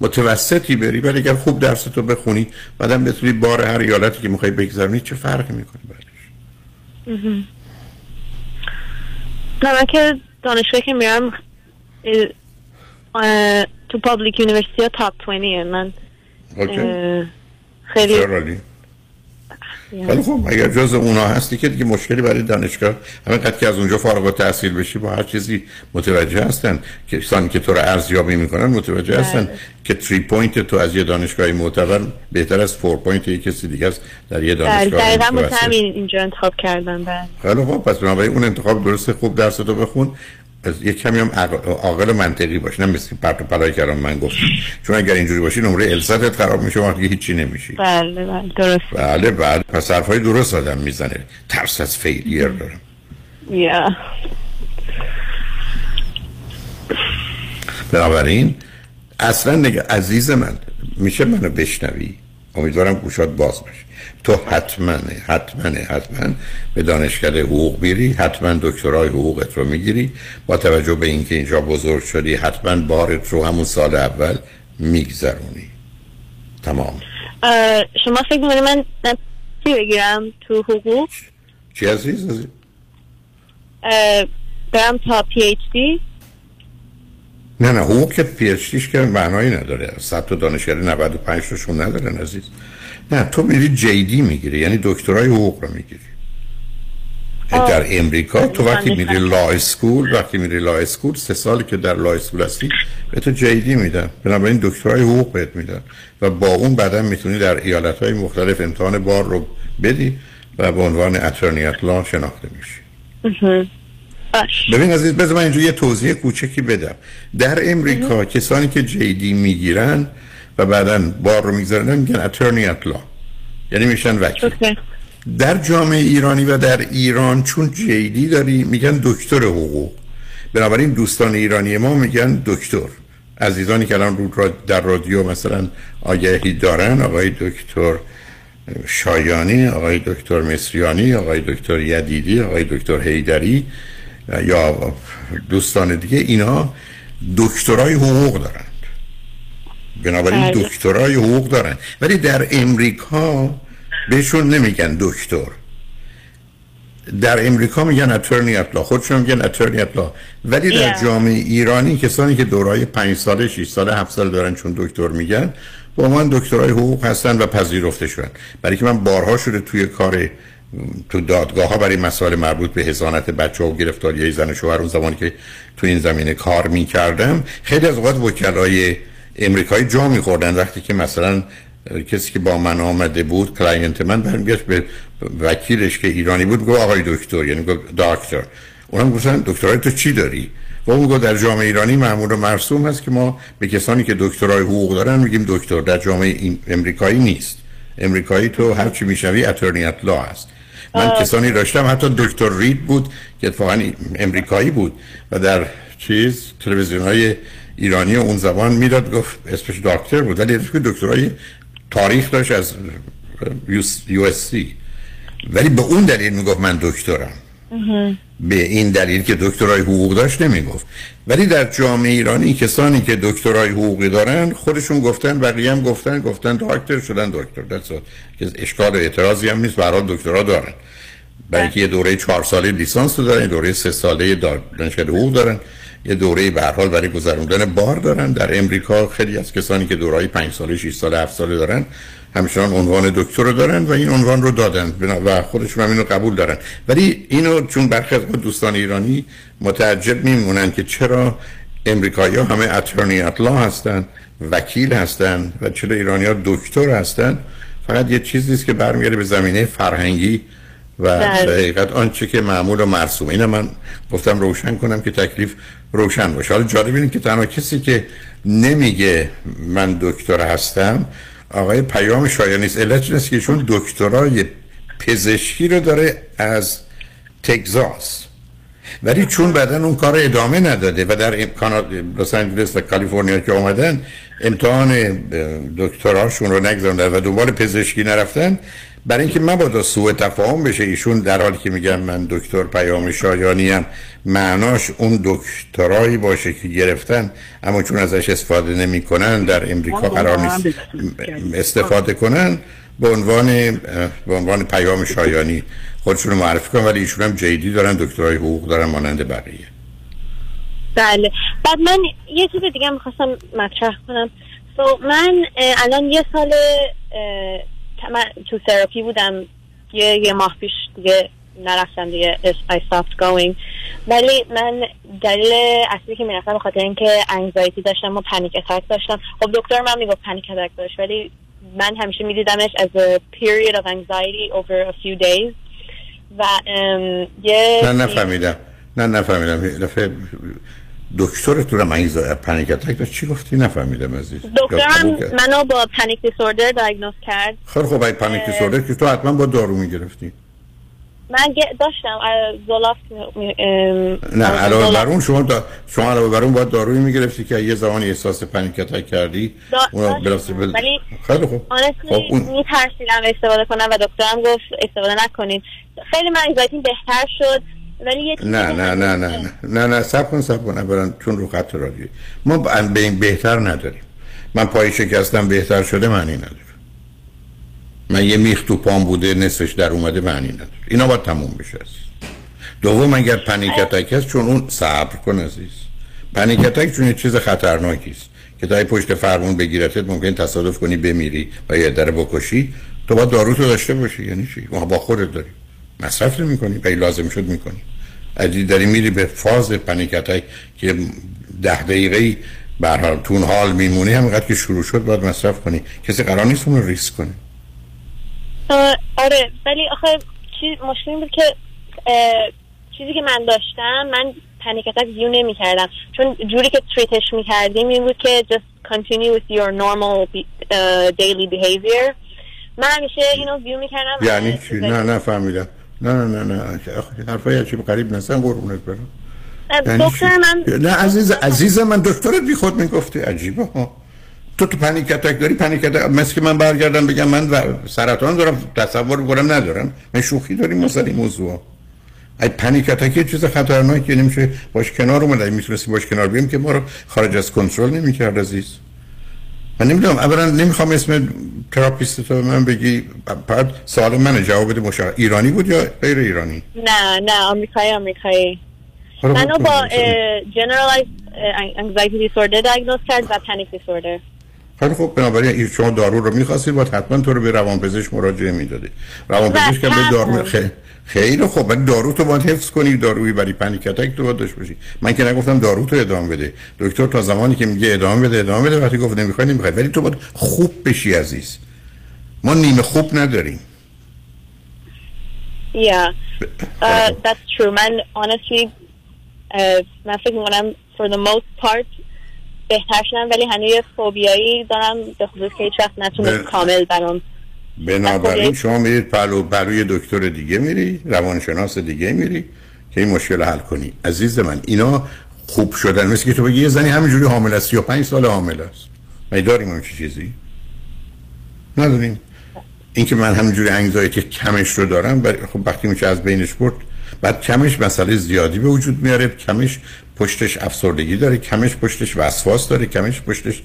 متوسطی بری ولی اگر خوب درس تو بخونی بعدم بتونی بار هر ایالتی که می‌خوای بگذرونی چه فرقی می‌کنه مهم. نه من که دانشگاه که میرم تو public university ها top 20 من خیلی. ولی خب اگر جز اونا هستی که دیگه مشکلی برای دانشگاه همینقدر که از اونجا فارغ التحصیل بشی با هر چیزی متوجه هستن که کسانی که تو رو ارزیابی می‌کنن متوجه هستن که 3 point تو از یه دانشگاه معتبر بهتر از 4 point یک کسی دیگه است در یه بله، دانشگاه دقیقا همین اینجا انتخاب کردم بله. خیلی خب پس بنابراین اون انتخاب درست خوب درس تو بخون. از یک کمی هم عاقل و منطقی باش نه مثل پرت و پلای کردم من گفتم چون اگر اینجوری باشی نمره الستت خراب میشه وقتی هیچی نمیشی. بله بله درست. بله بله. پس حرفای درست آدم می‌زنه. ترس از فیلیر دارم یا بنابراین اصلا نگه عزیز من میشه منو بشنوی؟ امیدوارم گوشات باز باشه. تو حتما حتما حتما به دانشکده حقوق میری حتما دکترای حقوقت رو می‌گیری. با توجه به اینکه اینجا بزرگ شدی حتما بارت رو همون سال اول میگذرونی. تمام. شما فکر می‌کنید من چی بگیرم تو حقوق؟ چی عزیز؟ عزیز برم تا پی ایچ دی نه نه حقوق که پی اچ دیش که معنایی نداره. تا دانشگاهی 95 تاشون ندارن عزیز. نه تو میری JD می‌گیری یعنی دکترای حقوق رو می‌گیری. در امریکا تو وقتی میری law school وقتی میری law school سه سالی که در law school هستی به تو JD میدن. بنابراین دکترای حقوق بهت میدن. و با اون بعدا می‌تونی در ایالت های مختلف امتحان بار رو بدی و به عنوان attorney at law شناخته میشی. ببین عزیز بذار من اینجا یه توضیح کوچکی بدم. در امریکا کسانی که JD می‌گیرن و بعدا بار رو می‌گذارن میگن اترنی لا یعنی میشن وکیل. در جامعه ایرانی و در ایران چون جیدی داری میگن دکتر حقوق. بنابراین دوستان ایرانی ما میگن دکتر. عزیزانی که الان رو را در رادیو مثلا آگهی دارن آقای دکتر شایانی آقای دکتر مصریانی آقای دکتر یدیدی آقای دکتر هیدری یا دوستان دیگه اینا دکترای حقوق دارند بنابراین بله. دکترای حقوق دارن. ولی در امریکا بهشون نمیگن دکتر. در امریکا میگن اترنی اطلا خودشون میگن اترنی اطلا ولی در. جامعه ایرانی کسانی که دورای پنج ساله 6 ساله 7 ساله دارن چون دکتر میگن با من دکترای حقوق هستن و پذیرفته شدن برای که من بارها شده توی کار تو دادگاه ها برای مسائل مربوط به حضانت بچه و گرفتاری زن و شوهر اون زمانی که تو این زمینه کار می‌کردم خیلی از اوقات وکلای امریکایی جا میخوردن. وقتی که مثلا کسی که با من آمده بود client من برمیگشت به وکیلش که ایرانی بود گفت آقای دکتر یعنی گفت دکتر. اونم گفتن دکترای تو چی داری؟ و اون گفت در جامعه ایرانی معمول و مرسوم هست که ما به کسانی که دکترای حقوق دارن میگیم دکتر. در جامعه امریکایی نیست. امریکایی تو هر چی می‌شوی attorney at law هست. من کسانی داشتم حتی دکتر رید بود که اتفاقا امریکایی بود. و در چیز تلویزیون های ایرانی اون زبان می‌داد گفت اسمش دکتر بود. ولی اسمش دکترای تاریخ داشت از یو اس سی. ولی به اون دلیل می‌گفت من دکترم. به این دلیل که دکترای حقوق داشت نمی‌گفت. ولی در جامعه ایرانی کسانی که دکترای حقوقی دارن خودشون گفتن بقیه هم گفتن گفتن دکتر شدن دکتر. که اشکال اعتراضی هم نیست برای دکترا دارن. برای اینکه یه دوره چهار ساله لیسانس رو دارن دوره سه ساله دانشگاه حقوق دارن. یه دوره به حال برای گذروندن بار دارن. در امریکا خیلی از کسانی که دورهای پنج ساله 6 ساله 7 ساله دارن همچنان عنوان دکتر رو دارن و این عنوان رو دادن. و خودشون هم اینو قبول دارن. ولی اینو چون برخی از دوستان ایرانی متعجب میمونن که چرا امریکایی ها همه اترنی اطلاع هستن وکیل هستن و چرا ایرانی ها دکتر هستن. فقط یه چیزی است که برمیگرده به زمینه فرهنگی و بله. در حقیقت آنچه که معمول و مرسوم. اینو من گفتم روشن کنم که تکلیف روشن باشه. حالا جالب اینه که تنها کسی که نمیگه من دکتر هستم آقای پیام شایانی است علت این است که چون دکترای پزشکی رو داره از تگزاس. ولی چون بعدا اون کار ادامه نداده و در امکانات لس آنجلس و کالیفرنیا که اومدن امتحان دکتراشون رو نگذاردن و دنبال پزشکی نرفتن برای اینکه مبادا سوء تفاهم بشه ایشون در حالی که میگم من دکتر پیام شایانی ام معناش اون دکترایی باشه که گرفتن اما چون ازش استفاده نمی‌کنن در امریکا قرار نیست استفاده کنن به عنوان به عنوان پیام شایانی. خودشون رو معرفی کنن ولی ایشون هم جیدی دارن دکترای حقوق دارن مانند بقیه. بله. بعد من یه چیز دیگه هم می‌خواستم مطرح کنم. So, من الان یه سال من تو تراپی بودم. یه, یه ماه پیش دیگه نرفتم دیگه. I stopped going. ولی من دلیل اصلی که می‌رفتم خاطر اینکه anxiety داشتم و panic attack داشتم. خب دکتر من می‌گفت panic attack داشت ولی من همیشه میدیدمش as a period of anxiety over a few days. و یه نه نفهمیدم. نه نفهمیدم. یه دفعه دکترتون هم این panic attack داشت چی گفتی؟ نفهمیدم عزیز. دکترم؟ منو با panic disorder diagnose کرد. خیلی خب این panic disorder که تو حتما با دارو می‌گرفتی. من داشتم Zoloft نه اه، علاوه. بر اون شما دا شما علاوه بر اون باید دارویی می‌گرفتی که یه زمانی احساس panic attack کردی. دا- داشتم. بلافاصله بل... ولی خیلی خوب. honestly خب اون میترسیدم استفاده کنم و دکترم گفت استفاده نکنین. خیلی من بهتر شد. ولی نه نه نه نه نه نه نه سب کن سب کن. اولا چون رو خط رادیویی ما به این بهتر نداریم. من پای شکستم بهتر شده معنی نداره. من یه میخ تو پام بوده نصفش در اومده معنی نداره. اینا باید تموم بشه عزیز. دوم اگر پنیک اتک هست چون اون صبر کن عزیز. پنیک اتک چون یه چیز خطرناکی است. که تا پشت فرمون بگیرتت ممکن تصادف کنی بمیری و یه در بکشی. تو باید دارو تو داشته باشی یعنی چی؟ ما با خودت داری مصرف نمی کنی لازم شد می‌کنی. داری میری به فاز پنیک اتک که ده دقیقه به حال تون حال میمونی همینقدر که شروع شد باید مصرف کنی. کسی قرار نیست اون رو ریسک کنه. آره ولی آخه چیز مشکلی بود که چیزی که من داشتم من پنیک ویو نمی کردم چون جوری که تریتش می کردیم این بود که just continue with your normal be- daily behavior. من همیشه اینو ویو می کردم یعنی چی؟ نه نه فهمیدم نه نه نه نه حرفای عجیب غریب نزن قربونت برم. یعنی دکتر چی؟ من. نه عزیز عزیز من دکترت بی خود می‌گفته عجیبه ها. تو تو panic attack داری panic attack مثل که من برگردم بگم من و- سرطان دارم تصور می‌کنم ندارم. من شوخی داریم سر این موضوع ای panic attack یه چیز خطرناکی نمیشه باش کنار اومد. می‌تونستی باش کنار بیم که ما رو خارج از کنترل نمی‌کرد عزیز. من نمی‌دونم اولا نمی‌خوام اسم تراپیست تو من بگی بعد سوال من جواب بده مشاور ایرانی بود یا غیر ایرانی؟ نه نه آمریکایی آمریکایی. منو خب، با خب. generalized اه، anxiety disorder diagnose کرد و panic disorder. خیلی خب بنابراین این شما دارو رو می‌خواستید باید حتما تو رو به روانپزشک مراجعه می‌دادی روانپزشک هم به دارو خیلی خیلی خب ولی دارو تو باید حفظ کنی دارویی برای panic attack تو باید داشته باشی. من که نگفتم دارو تو ادامه بده. دکتر تا زمانی که میگه ادامه بده ادامه بده. وقتی گفت نمی‌خوای نمی‌خوای. ولی تو باید خوب بشی عزیز. ما نیمه خوب نداریم. Yeah. uh, that's true. من honestly اه، من فکر می‌کنم for the most part بهتر شدم ولی هنوز فوبیایی دارم به خصوص که هیچ وقت کامل برام بنابراین شما میرید پلو بروی دکتر دیگه میری روانشناس دیگه میری که این مشکل حل کنی. عزیز من اینا خوب شدن. مثل که تو بگی یه زنی همینجوری حامل است 35 سال حامل است. ما داریم اون چیزی؟ نداریم. اینکه من همینجوری انگزایتی کمش رو دارم ولی خب وقتی میشه از بینش برد بعد کمش مسئله زیادی به وجود میاره. کمش پشتش افسردگی داره کمش پشتش وسواس داره کمش پشتش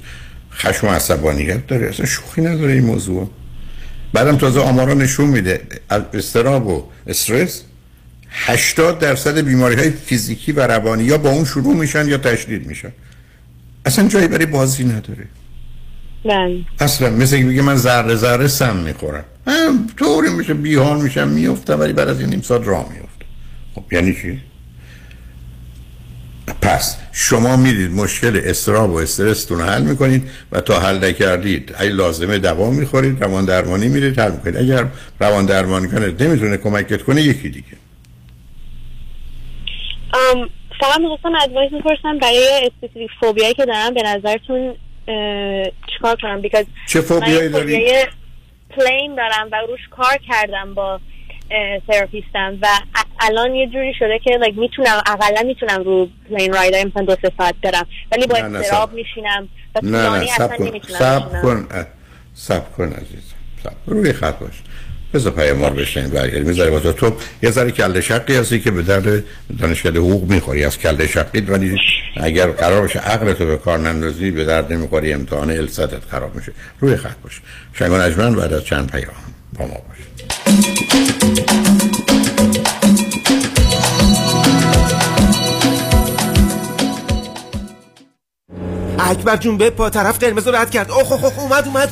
خشم و عصبانیت داره. اصلا شوخی نداره این موضوع. بعدم تازه آمارا نشون میده. از استراب و استرس 80 درصد بیماری های فیزیکی و روانی یا با اون شروع میشن یا تشدید میشن. اصلا جایی برای بازی نداره. من اصلا مثل که بگه من ذره ذره سم می‌خورم. طوری میشه بیحال میشم میفتم ولی بعد از این نیم ساعت راه میفتم خب یعنی چی؟ پس شما میرید مشکل استراب و استرستون رو حل می‌کنید و تا حل نکردید اگه لازمه دوا می‌خورید روان درمانی میرید حل می‌کنید. اگر روان درمانی کنه نمی‌تونه کمکت کنه یکی دیگه. ام، فقط می‌خواستم advice می‌پرسم برای specific فوبیایی که دارم به نظرتون چیکار کنم؟ because چه فوبیایی داری؟ plane دارم و روش کار کردم با تراپیستم و الان یه جوری شده که like می‌تونم اقلا می‌تونم رو plane ride مثلا دو سه ساعت برم. ولی با اضطراب. میشینم و نه نه صبر کن. صبر. کن سب کن عزیزم. سب روی خط باش. بذار پیامار بشنیم برگرد می‌ذاری واسه تو. یه ذره کله شقی هستی که به درد دانشکده حقوق می‌خوری. از کله شقی ولی اگر قرار باشه عقل تو به کار نندازی به درد نمی‌خوری امتحان السدت خراب میشه. روی خط باش. شنگان اجمن بعد از چند پیام با ما باش. اکبر جون به پا طرف قرمز رو رد کرد. اوه اوه اوه اومد اومد.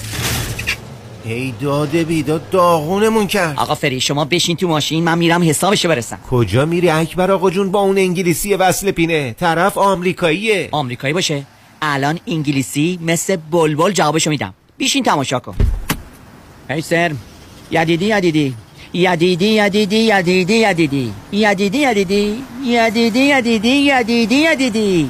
ای داده بیداد داغونمون کرد. آقا فری شما بشین تو ماشین من میرم حسابشو برسم. کجا میری اکبر آقا جون؟ با اون انگلیسی وصل پینه. طرف آمریکاییه. آمریکایی باشه. الان انگلیسی مثل بلبل جوابشو میدم. بیشین تماشا کن. هی سر یدیدی یدیدی. یدیدی یدیدی یدیدی یدیدی. یدیدی یدیدی. یدیدی یدیدی یدیدی یدیدی.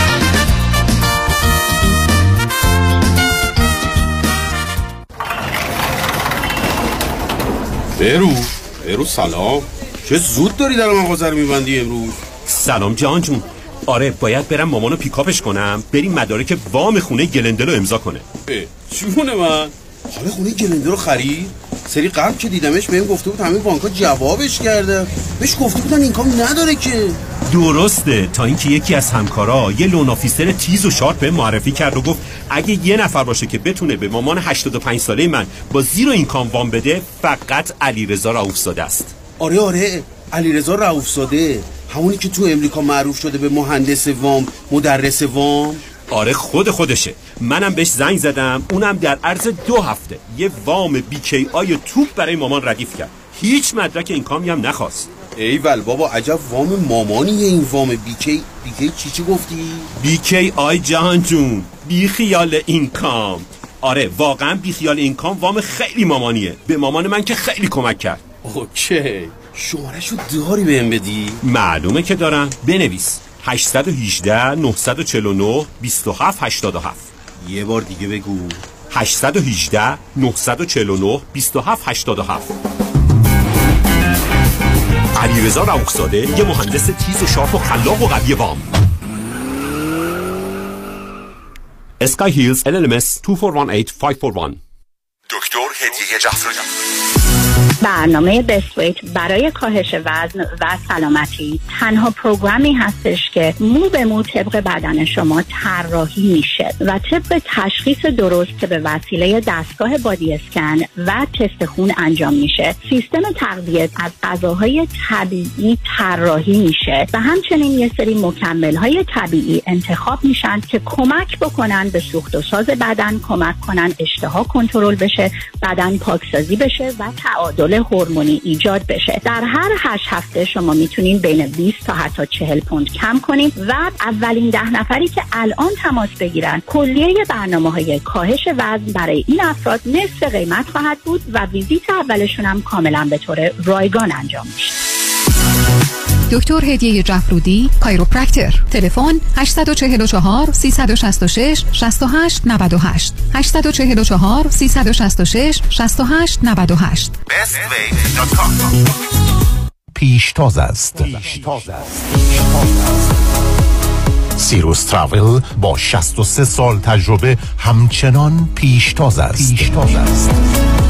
برو. برو سلام چه زود داری در مغازه رو میبندی امروز؟ سلام جان جون. آره باید برم مامانو pick up ش کنم. بریم مدارک وام خونه گلندل رو امضا کنه. چونه من؟ حالا خونه گلندل رو خرید؟ سری قبل که دیدمش بهم گفته بود همه بانک جوابش کرده. بهش گفته بودن income نداره که. درسته. تا اینکه یکی از همکارا یه loan officer تیز و sharp به معرفی کرد و گفت اگه یه نفر باشه که بتونه به مامان 85 ساله من با zero income وام بده فقط علیرضا رؤوفزاده است. آره آره. علیرضا رؤوفزاده. همونی که تو امریکا معروف شده به مهندس وام مدرس وام. آره خود خودشه. منم بهش زنگ زدم اونم در عرض دو هفته. یه وام بیکی آی توپ برای مامان ردیف کرد. هیچ مدرک income ی هم نخواست. ایول بابا عجب وام مامانیه این وام بیکی. بیکی چی چی گفتی؟ بیکی آی جهان جون بی خیال income. آره واقعا بی خیال income وام خیلی مامانیه. به مامان من که خیلی کمک کرد. okay. شمارشو داری بهم بدی؟ معلومه که دارم. بنویس. 818 949 27 87 یه بار دیگه بگو. 818 949 27 87 علیرضا رؤوفزاده یه مهندس تیز و sharp و خلاق و قوی وام. اسکای هیلز LLMS 2418541 دکتر هدیه جعفری برنامه بسویت برای کاهش وزن و سلامتی. تنها پروگرامی هستش که مو به مو طبق بدن شما طراحی میشه و طبق تشخیص درست که به وسیله دستگاه بادی اسکن و تست خون انجام میشه سیستم تغذیه از غذاهای طبیعی طراحی میشه و همچنین یه سری مکمل های طبیعی انتخاب میشن که کمک بکنن به سوخت و ساز بدن کمک کنن اشتها کنترل بشه بدن پاکسازی بشه و تعادل هورمونی ایجاد بشه. در هر هشت هفته شما می‌تونین بین 20 تا حتی 40 پوند کم کنید و اولین ده نفری که الان تماس بگیرن کلیه برنامه های کاهش وزن برای این افراد نصف قیمت خواهد بود و ویزیت اولشون هم کاملا به طور رایگان انجام میشه. دکتر هدیه جفرودی کایروپرکتر تلفن 844 366 68 98 844 366 68 98 پیشتاز است. سیروس تراول با 63 سال تجربه همچنان پیشتاز است. پیشتاز است.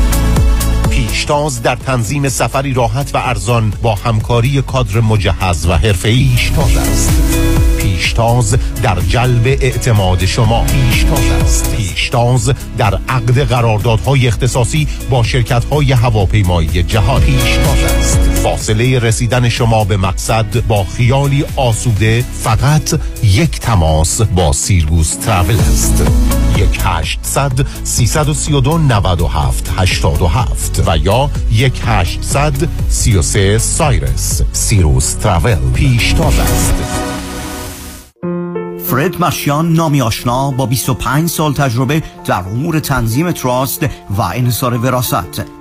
پیشتاز در تنظیم سفری راحت و ارزان با همکاری کادر مجهز و حرفه‌ای. پیشتاز است. پیشتاز در جلب اعتماد شما. پیشتاز است. پیشتاز در عقد قراردادهای اختصاصی با شرکت‌های هواپیمایی جهان پیشتاز است. فاصله رسیدن شما به مقصد با خیالی آسوده فقط یک تماس با سیرگوس تراول است. یک هشتصد سیصد و سی و دو هفت هشتاد هفت و یا یک هشتصد سی و سه سایرس. سیروس تراول. پیشتاز است فرد مشیان نامی آشنا با 25 سال تجربه در امور تنظیم تراست و انحصار وراست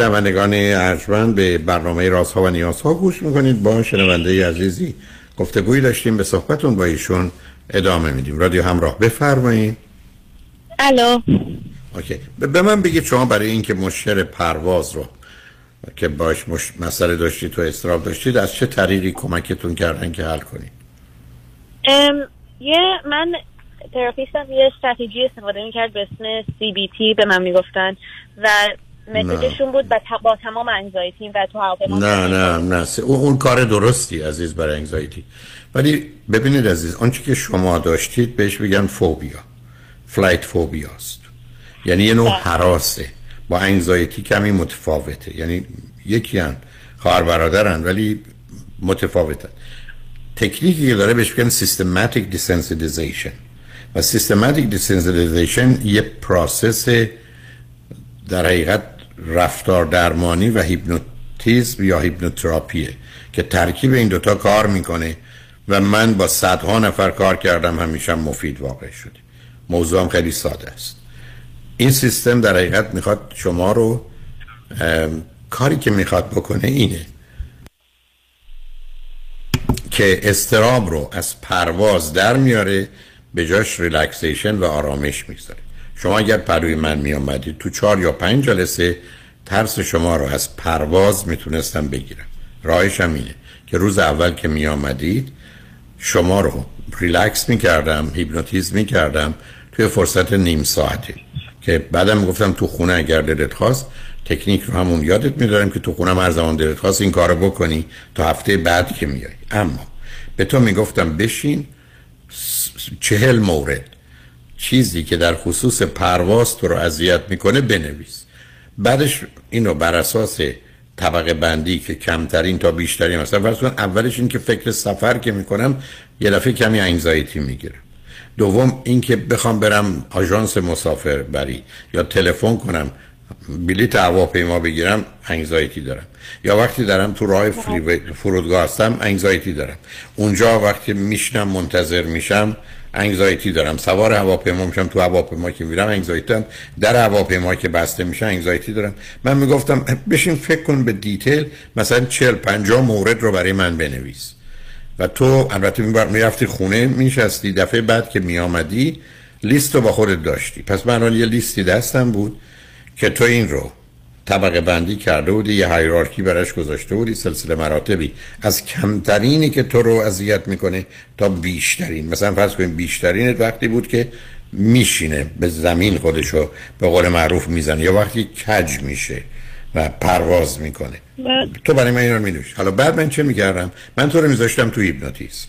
شنوندگان ارجمند به برنامه رازها و نیازها گوش می‌کنید. با شنونده عزیزی گفتگویی داشتیم به صحبتون با ایشون ادامه میدیم. رادیو همراه بفرمایید. الو. اوکی. به به من بگید شما برای اینکه مشکل پرواز رو که باش مش... مسئله داشتید تو استراب داشتید از چه طریقی کمکتون کردن که حل کنید؟ ام، یه من تراپیستم یه استراتژی استفاده می‌کرد به اسم CBT به من می‌گفتن. و method شون بود با, ت- با تمام anxiety م و تو هواپیما نه نه نه. اون, اون کار درستی عزیز برای anxiety ولی ببینید عزیز آنچه که شما داشتید بهش بگن فوبیا. flight phobia است. یعنی یه نوع هراسه. با anxiety کمی متفاوته. یعنی یکی هن خواهر برادرن ولی متفاوتن. تکنیکی که داره بهش میگن systematic desensitization و systematic desensitization یه process در حقیقت رفتار درمانی و هیپنوتیزم یا هیپنوتراپیه که ترکیب این دوتا کار می‌کنه و من با صدها نفر کار کردم همیشه هم مفید واقع شده. موضوعم خیلی ساده است. این سیستم در حقیقت می‌خواد شما رو کاری که می‌خواد بکنه اینه که اضطراب رو از پرواز در میاره به جاش relaxation و آرامش می‌گذاره شما اگر پهلوی من می آمدید تو چهار یا پنج جلسه ترس شما رو از پرواز می‌تونستم بگیرم. راهش هم اینه که روز اول که می آمدید شما رو ریلکس می‌کردم هیپنوتیزم می‌کردم توی فرصت نیم ساعته. که بعدم گفتم تو خونه اگر دلت خواست تکنیک رو همون یادت میدادم که تو خونه هر زمان دلت خواست این کارو بکنی تا هفته بعد که میای اما به تو می‌گفتم بشین چهل مورد چیزی که در خصوص پرواز تو رو اذیت می‌کنه بنویس. بعدش اینو بر اساس طبقه بندی که کمترین تا بیشترین مثلا فرض کن اولش این که فکر سفر که می‌کنم یه دفعه کمی انگزایتی می‌گیرم. دوم اینکه بخوام برم آژانس مسافر بری یا تلفن کنم بلیت هواپیما بگیرم انگزایتی دارم. یا وقتی دارم تو راه فریوی- فرودگاه هستم انگزایتی دارم. اونجا وقتی میشنم منتظر میشم انگزایتی دارم. سوار هواپیما میشم تو هواپیما که میرم انگزایتی دارم. در هواپیما که بسته میشه انگزایتی دارم. من می‌گفتم بشین فکر کن به دیتیل مثلا 40 50 مورد رو برای من بنویس. و تو البته می‌رفتی خونه میشستی دفعه بعد که میآمدی لیست رو با خودت داشتی. پس من یه لیستی دستم بود که تو این رو طبقه بندی کرده بودی یه هایرارکی براش گذاشته بودی سلسله مراتبی. از کمترینی که تو رو اذیت می‌کنه تا بیشترین. مثلا فرض کنیم بیشترین وقتی بود که میشینه به زمین خودشو به قول معروف می‌زنه یا وقتی کج میشه و پرواز می‌کنه. تو برای من اینا رو میدوش حالا بعد من چه می‌کردم؟ من تو رو میذاشتم تو هیپنوتیزم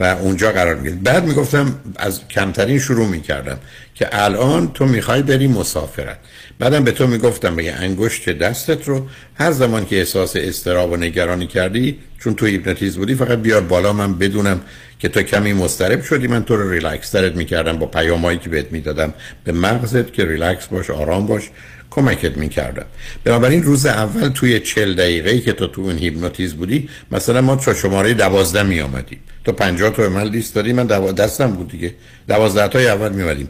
و اونجا قرار می‌گرفت. بعد می‌گفتم از کمترین شروع می‌کردم که الان تو می‌خوای بری مسافرت. بعدم به تو می‌گفتم بگه انگشت دستت رو هر زمان که احساس اضطراب و نگرانی کردی چون تو هیپنوتیزم بودی فقط بیار بالا من بدونم که تو کمی مضطرب شدی من تو رو ریلکس ترت می‌کردم با پیامایی که بهت می‌دادم به مغزت که ریلکس باش آرام باش کمکت می‌کردم. بنابراین روز اول توی چل دقیقه که تو تو اون هیپنوتیزم بودی مثلا ما تا شماره دوازده می آمدیم تو پنجاه تا به من لیست دادی من دو... دستم بود دیگه. دوازده تای اول می آمدیم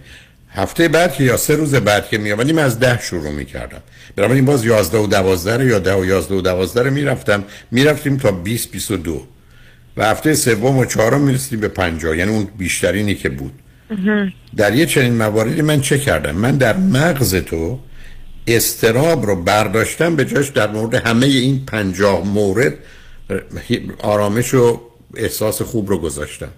هفته بعد که یا سه روز بعد که می آمدیم از ده شروع می کردم بنابراین باز یازده و دوازده رو یا ده و یازده و دوازده رو می رفتم می رفتیم تا بیست بیست و دو. و هفته سوم و چهارم می رسیدیم به پنجاه. یعنی اون بیشترینی که بود. در یه چنین مواردی من چه کردم؟ من در مغز تو استراب رو برداشتم به جاش در مورد همه این پنجاه مورد آرامش و احساس خوب رو گذاشتم.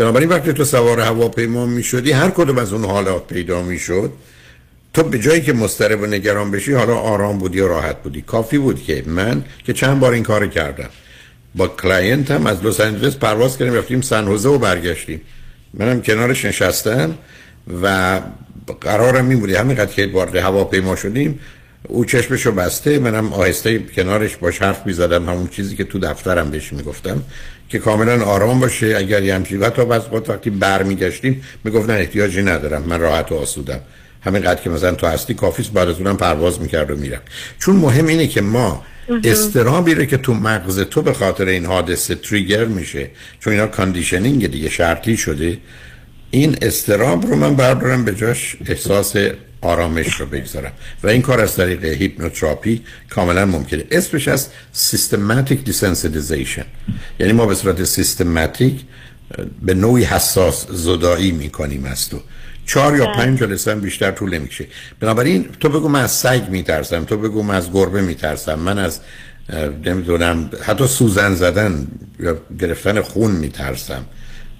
بنابراین وقتی تو سوار هواپیما می شدی هر کدوم از اون حالات پیدا می شد تو به جایی که مضطرب و نگران بشی حالا آرام بودی و راحت بودی. کافی بود که من که چند بار این کار کردم. با client هم از لس آنجلس پرواز کردیم رفتیم سن و برگشتیم. منم کنارش نشستم و قرارم این بودی. همینقدر که وارد هواپیما شدیم او چشمشو بسته منم آهسته کنارش باش حرف می‌زدم همون چیزی که تو دفترم بهش می‌گفتم که کاملا آرام باشه. اگر یه همچین و تا بعض وقت وقتی برمیگشتیم می‌گفتن احتیاجی ندارم من راحت و آسودم. همینقدر که مثلا تو هستی کافیست بعد از اونم پرواز می‌کرد و میرم چون مهم اینه که ما اضطرابی رو که تو مغز تو به خاطر این حادثه trigger میشه چون اینا conditioning دیگه شرطی شده این اضطراب رو من بردارم به جاش احساس آرامش رو بگذارم. و این کار از طریق هیپنوتراپی کاملا ممکنه. اسمش از systematic desensitization یعنی ما به صورت سیستماتیک به نوعی حساس زدایی می‌کنیم از تو. چهار یا. پنج جلسه هم بیشتر طول نمیشه بنابراین تو بگو من از سگ میترسم تو بگو من از گربه میترسم من از نمی‌دونم حتی سوزن زدن یا گرفتن خون میترسم.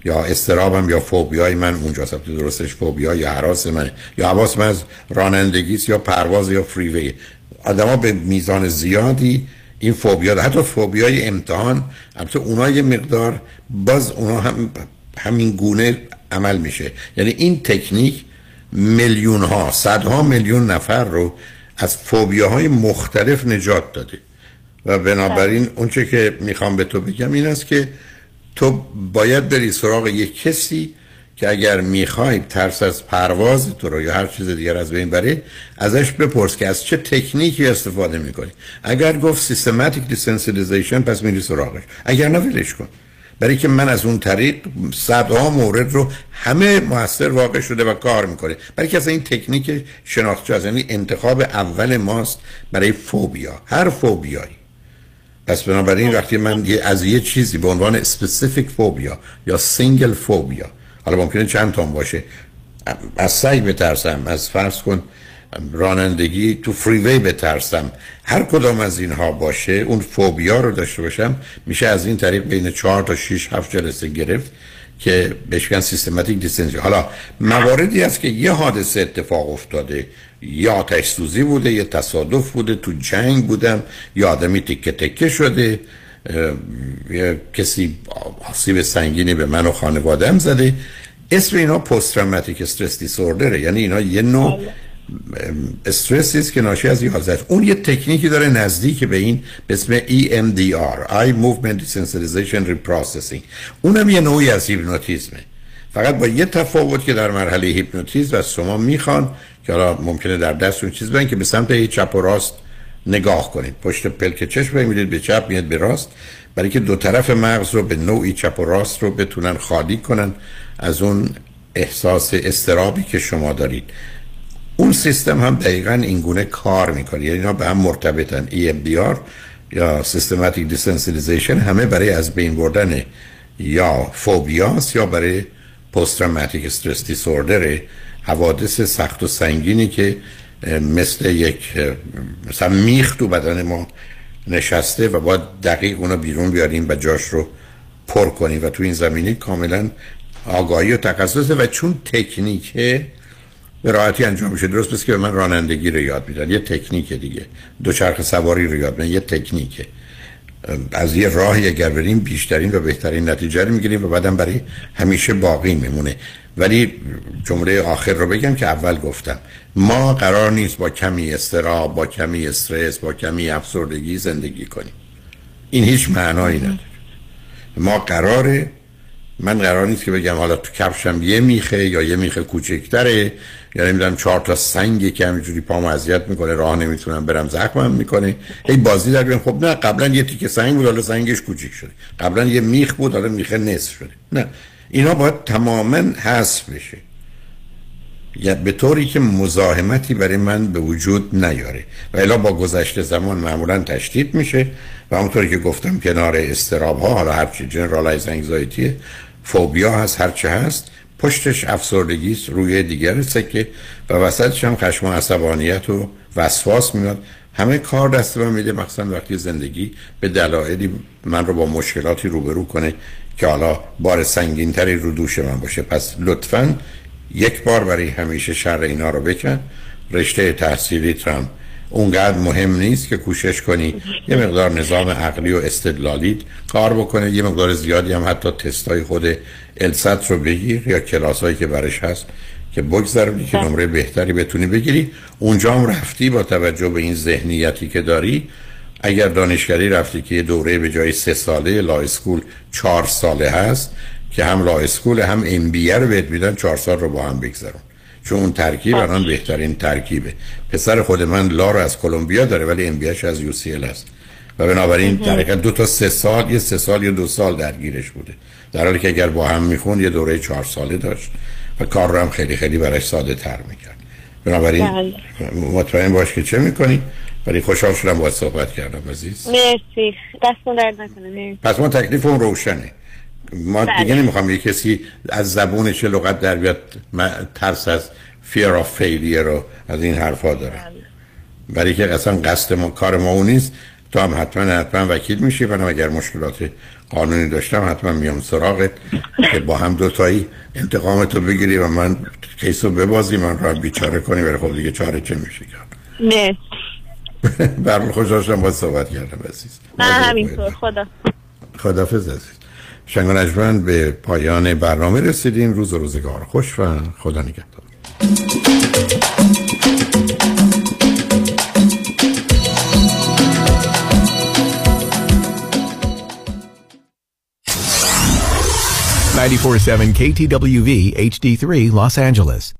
یا استرابم یا فوبیای من اونجاست البته درستش فوبیا یا حراس من یا حواس من از رانندگی است یا پرواز یا فریوی آدما به میزان زیادی این فوبیا دارن. حتی فوبیای امتحان البته اونها یه مقدار باز اونها هم همین گونه عمل میشه. یعنی این تکنیک میلیون ها صدها میلیون نفر رو از فوبیاهای مختلف نجات داده. و بنابراین اونچه که می‌خوام به تو بگم این است که تو باید بری سراغ یک کسی که اگر می‌خوای ترس از پرواز تو رو یا هر چیز دیگر از بین بره ازش بپرس که از چه تکنیکی استفاده می‌کنی. اگر گفت systematic desensitization پس میری سراغش. اگر نه ولش کن. برای که من از اون طریق صدها مورد رو همه موثر واقع شده و کار می‌کنه. برای که اصلا این تکنیک شناخت از یعنی انتخاب اول ماست برای فوبیا. هر فوبیایی. پس بنابراین وقتی من یه از یه چیزی به عنوان specific phobia یا single phobia حالا ممکنه چند تام باشه از سگ بترسم از فرض کن رانندگی تو freeway بترسم هر کدام از اینها باشه اون فوبیا رو داشته باشم میشه از این طریق بین چهار تا 6 هفت جلسه گرفت. که بهش میگن systematic desensi حالا مواردی هست که یه حادثه اتفاق افتاده یا آتش سوزی بوده یه تصادف بوده تو جنگ بودم یا آدمی تکه تکه شده یه کسی آسیب سنگینی به من و خانوادم زده. اسم اینا پست تروماتیک استرس دیسوردره. یعنی اینا یه نوع استرسی است که ناشی از یازده اون یه تکنیکی داره نزدیک به این به اسم EMDR Eye Movement Desensitization Reprocessing. اونم یه نوعی از هیپنوتیزمه. فقط با یه تفاوت که در مرحله هیپنوتیزم و شما می‌خوان که حالا ممکنه در دستتون چیز بدن که به سمت چپ و راست نگاه کنید. پشت پلک چشم میرید به چپ میاد به راست. برای که دو طرف مغز رو به نوعی چپ و راست رو بتونن خالی کنن از اون احساس استرابی که شما دارید. اون سیستم هم دقیقا این گونه کار می‌کنه. یعنی اینا به هم مرتبطن. EMDR یا Systematic Desensitization همه برای از بین بردن یا فوبیاس یا برای پست تروماتیک استرس دیسوردر حوادث سخت و سنگینی که مثل یک مثلا میخ تو بدن ما نشسته و باید دقیق اونو بیرون بیاریم و جاش رو پر کنیم. و تو این زمینه کاملا آگاهی و تخصصه و چون تکنیکه به راحتی انجام میشه. درست مثل که من رانندگی رو یاد میدن. یه تکنیک دیگه. دوچرخه سواری رو یاد میدن. یه تکنیکه. از یه راهی اگر بریم بیشترین و بهترین نتیجه رو می‌گیریم و بعدم برای همیشه باقی میمونه. ولی جمله آخر رو بگم که اول گفتم. ما قرار نیست با کمی استراب با کمی استرس با کمی افسردگی زندگی کنیم. این هیچ معنایی نداره. ما قراره من قرار نیست که بگم حالا تو کفشم یه میخه یا یه میخه کوچکتره. یا نمی‌دونم چهار تا سنگی که همینجوری پامو اذیت می‌کنه راه نمی‌تونم برم زخمم می‌کنه. هی بازی در خب نه قبلا یه تیکه سنگ بود حالا سنگش کوچیک شده. قبلا یه میخ بود حالا میخه نصف شده. نه اینا باید تماما حذف بشه. یا به طوری که مزاحمتی برای من به وجود نیاره. و الا با گذشته زمان معمولا تشدید میشه. و همونطوری که گفتم کنار استراب ها حالا هرچی جنرالایز انگزایتی فوبیا هست هرچه هست. پشتش افسردگی است روی دیگر سکه و وسطش هم خشم و عصبانیت و وسواس میاد. همه کار دست من میده مخصوصا وقتی زندگی به دلایلی من رو با مشکلاتی روبرو کنه که حالا بار سنگینتری رو دوش من باشه. پس لطفاً یک بار برای همیشه شر اینا رو بکن. رشته تحصیلیت هم اونقدر مهم نیست که کوشش کنی. یه مقدار نظام عقلی و استدلالیت کار بکنه. یه مقدار زیادی هم حتی تستای خود الست رو بگیر یا کلاس هایی که برش هست که بگذرونی که نمره بهتری بتونی بگیری. اونجا هم رفتی با توجه به این ذهنیتی که داری. اگر دانشگاهی رفتی که یه دوره به جای سه ساله law school چهار ساله هست که هم law school هم MB رو بهت میدن چهار سال رو با هم بگذرون. چون اون ترکیب الان بهترین ترکیبه. پسر خود من law رو از کلمبیا داره ولی M از UCL هست و بنابراین در حقیقت دو تا سه سال یه سه سال یا دو سال درگیرش بوده. در حالی که اگر با هم میخون یه دوره چهار ساله داشت و کار رو هم خیلی خیلی براش ساده تر می‌کرد. بنابراین مطمئن باش که چه می‌کنی؟ ولی خوشحال شدم باید صحبت کردم عزیز. مرسی. دستون درد نکنه. پس ما تکلیف اون روشنه. ما بله. دیگه نمی‌خوام یه کسی از زبون چه لغت در بیاد من ترس از fear of failure رو از این حرفا دارم. برای که اصلا قصد ما کار ما اون نیست. تو هم حتما حتما وکیل میشی. و اگر مشکلات قانونی داشتم حتما میام سراغت که با هم دوتایی انتقامتو بگیری و من کیسو ببازی من هم بیچاره کنی. ولی خب دیگه چاره چه میشه کرد نه برمون خوش داشتم با صحبت کردم عزیز. نه همینطور. خدا. خدافز عزیز. شنگ به پایان برنامه رسیدیم. روز و روزگار. خوش و خدا نگهدار. ninety-four-seven KTWV HD3 Los Angeles.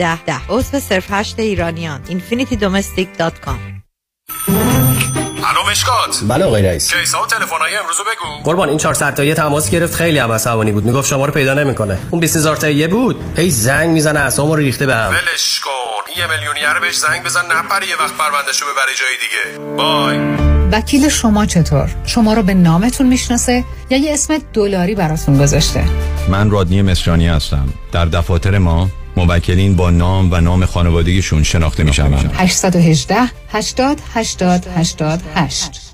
10 10 عضو صرف هشت ایرانیان infinitydomestic.com الو مشکات. بله آقای رئیس. کیسا و تلفن‌های امروز بگو. قربان این 400 تایی تماس گرفت خیلی هم عصبانی بود. می‌گفت شما رو پیدا نمی‌کنه. اون 20000 تایی بود. هی زنگ می‌زنه اسمو رو ریخته بهم ولش کن. یه میلیونیر بهش زنگ بزن نپره یه وقت پروندهشو ببره جای دیگه. بای. وکیل شما چطور؟ شما رو به نامتون می‌شناسه یا یه اسم دلاری براتون گذاشته؟ من رادنی مصریانی هستم. در دفاتر ما موکلین با نام و نام خانوادگیشون شناخته می شوند 818 80 80 88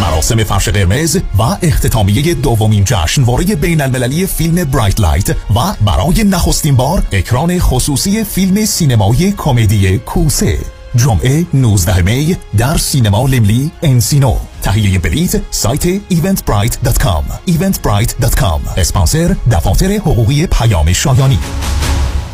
مراسم فرش قرمز و اختتامیه دومین جشنواره بین المللی فیلم برایت لایت و برای نخستین بار اکران خصوصی فیلم سینمایی کمدی کوسه. جمعه 19 می در سینما لیملی انسینو. تهیه بلیت سایت eventbrite.com eventbrite.com اسپانسر دفاتر حقوقی پیام شایانی.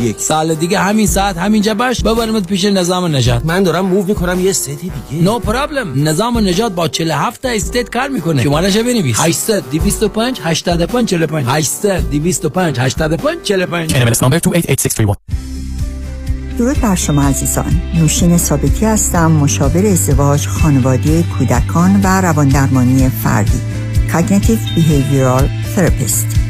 61 سال دیگه همین ساعت همینجا باش ببرمت پیش نظام نجات من دارم موو می‌کنم یه ستی دیگه. نو no پرابلم نظام نجات با 47 تا استیت کار می‌کنه. شمارش بنویس. 800 225 85 45 800 225 85 45 NMLS number 288631 درود بر شما عزیزان. نوشین ثابتی هستم مشاور ازدواج خانواده کودکان و رواندرمانی فردی Cognitive Behavioral Therapist.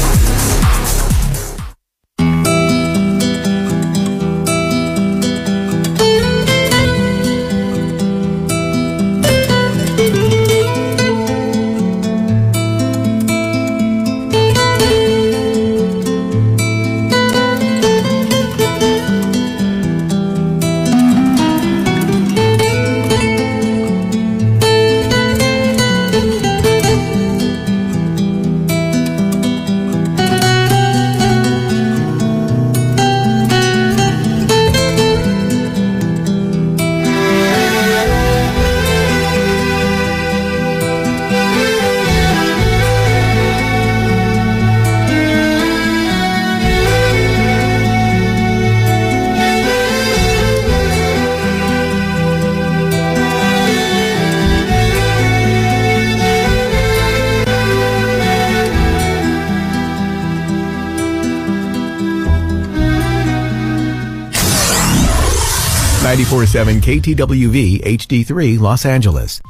Ninety-four seven KTWV HD3 Los Angeles.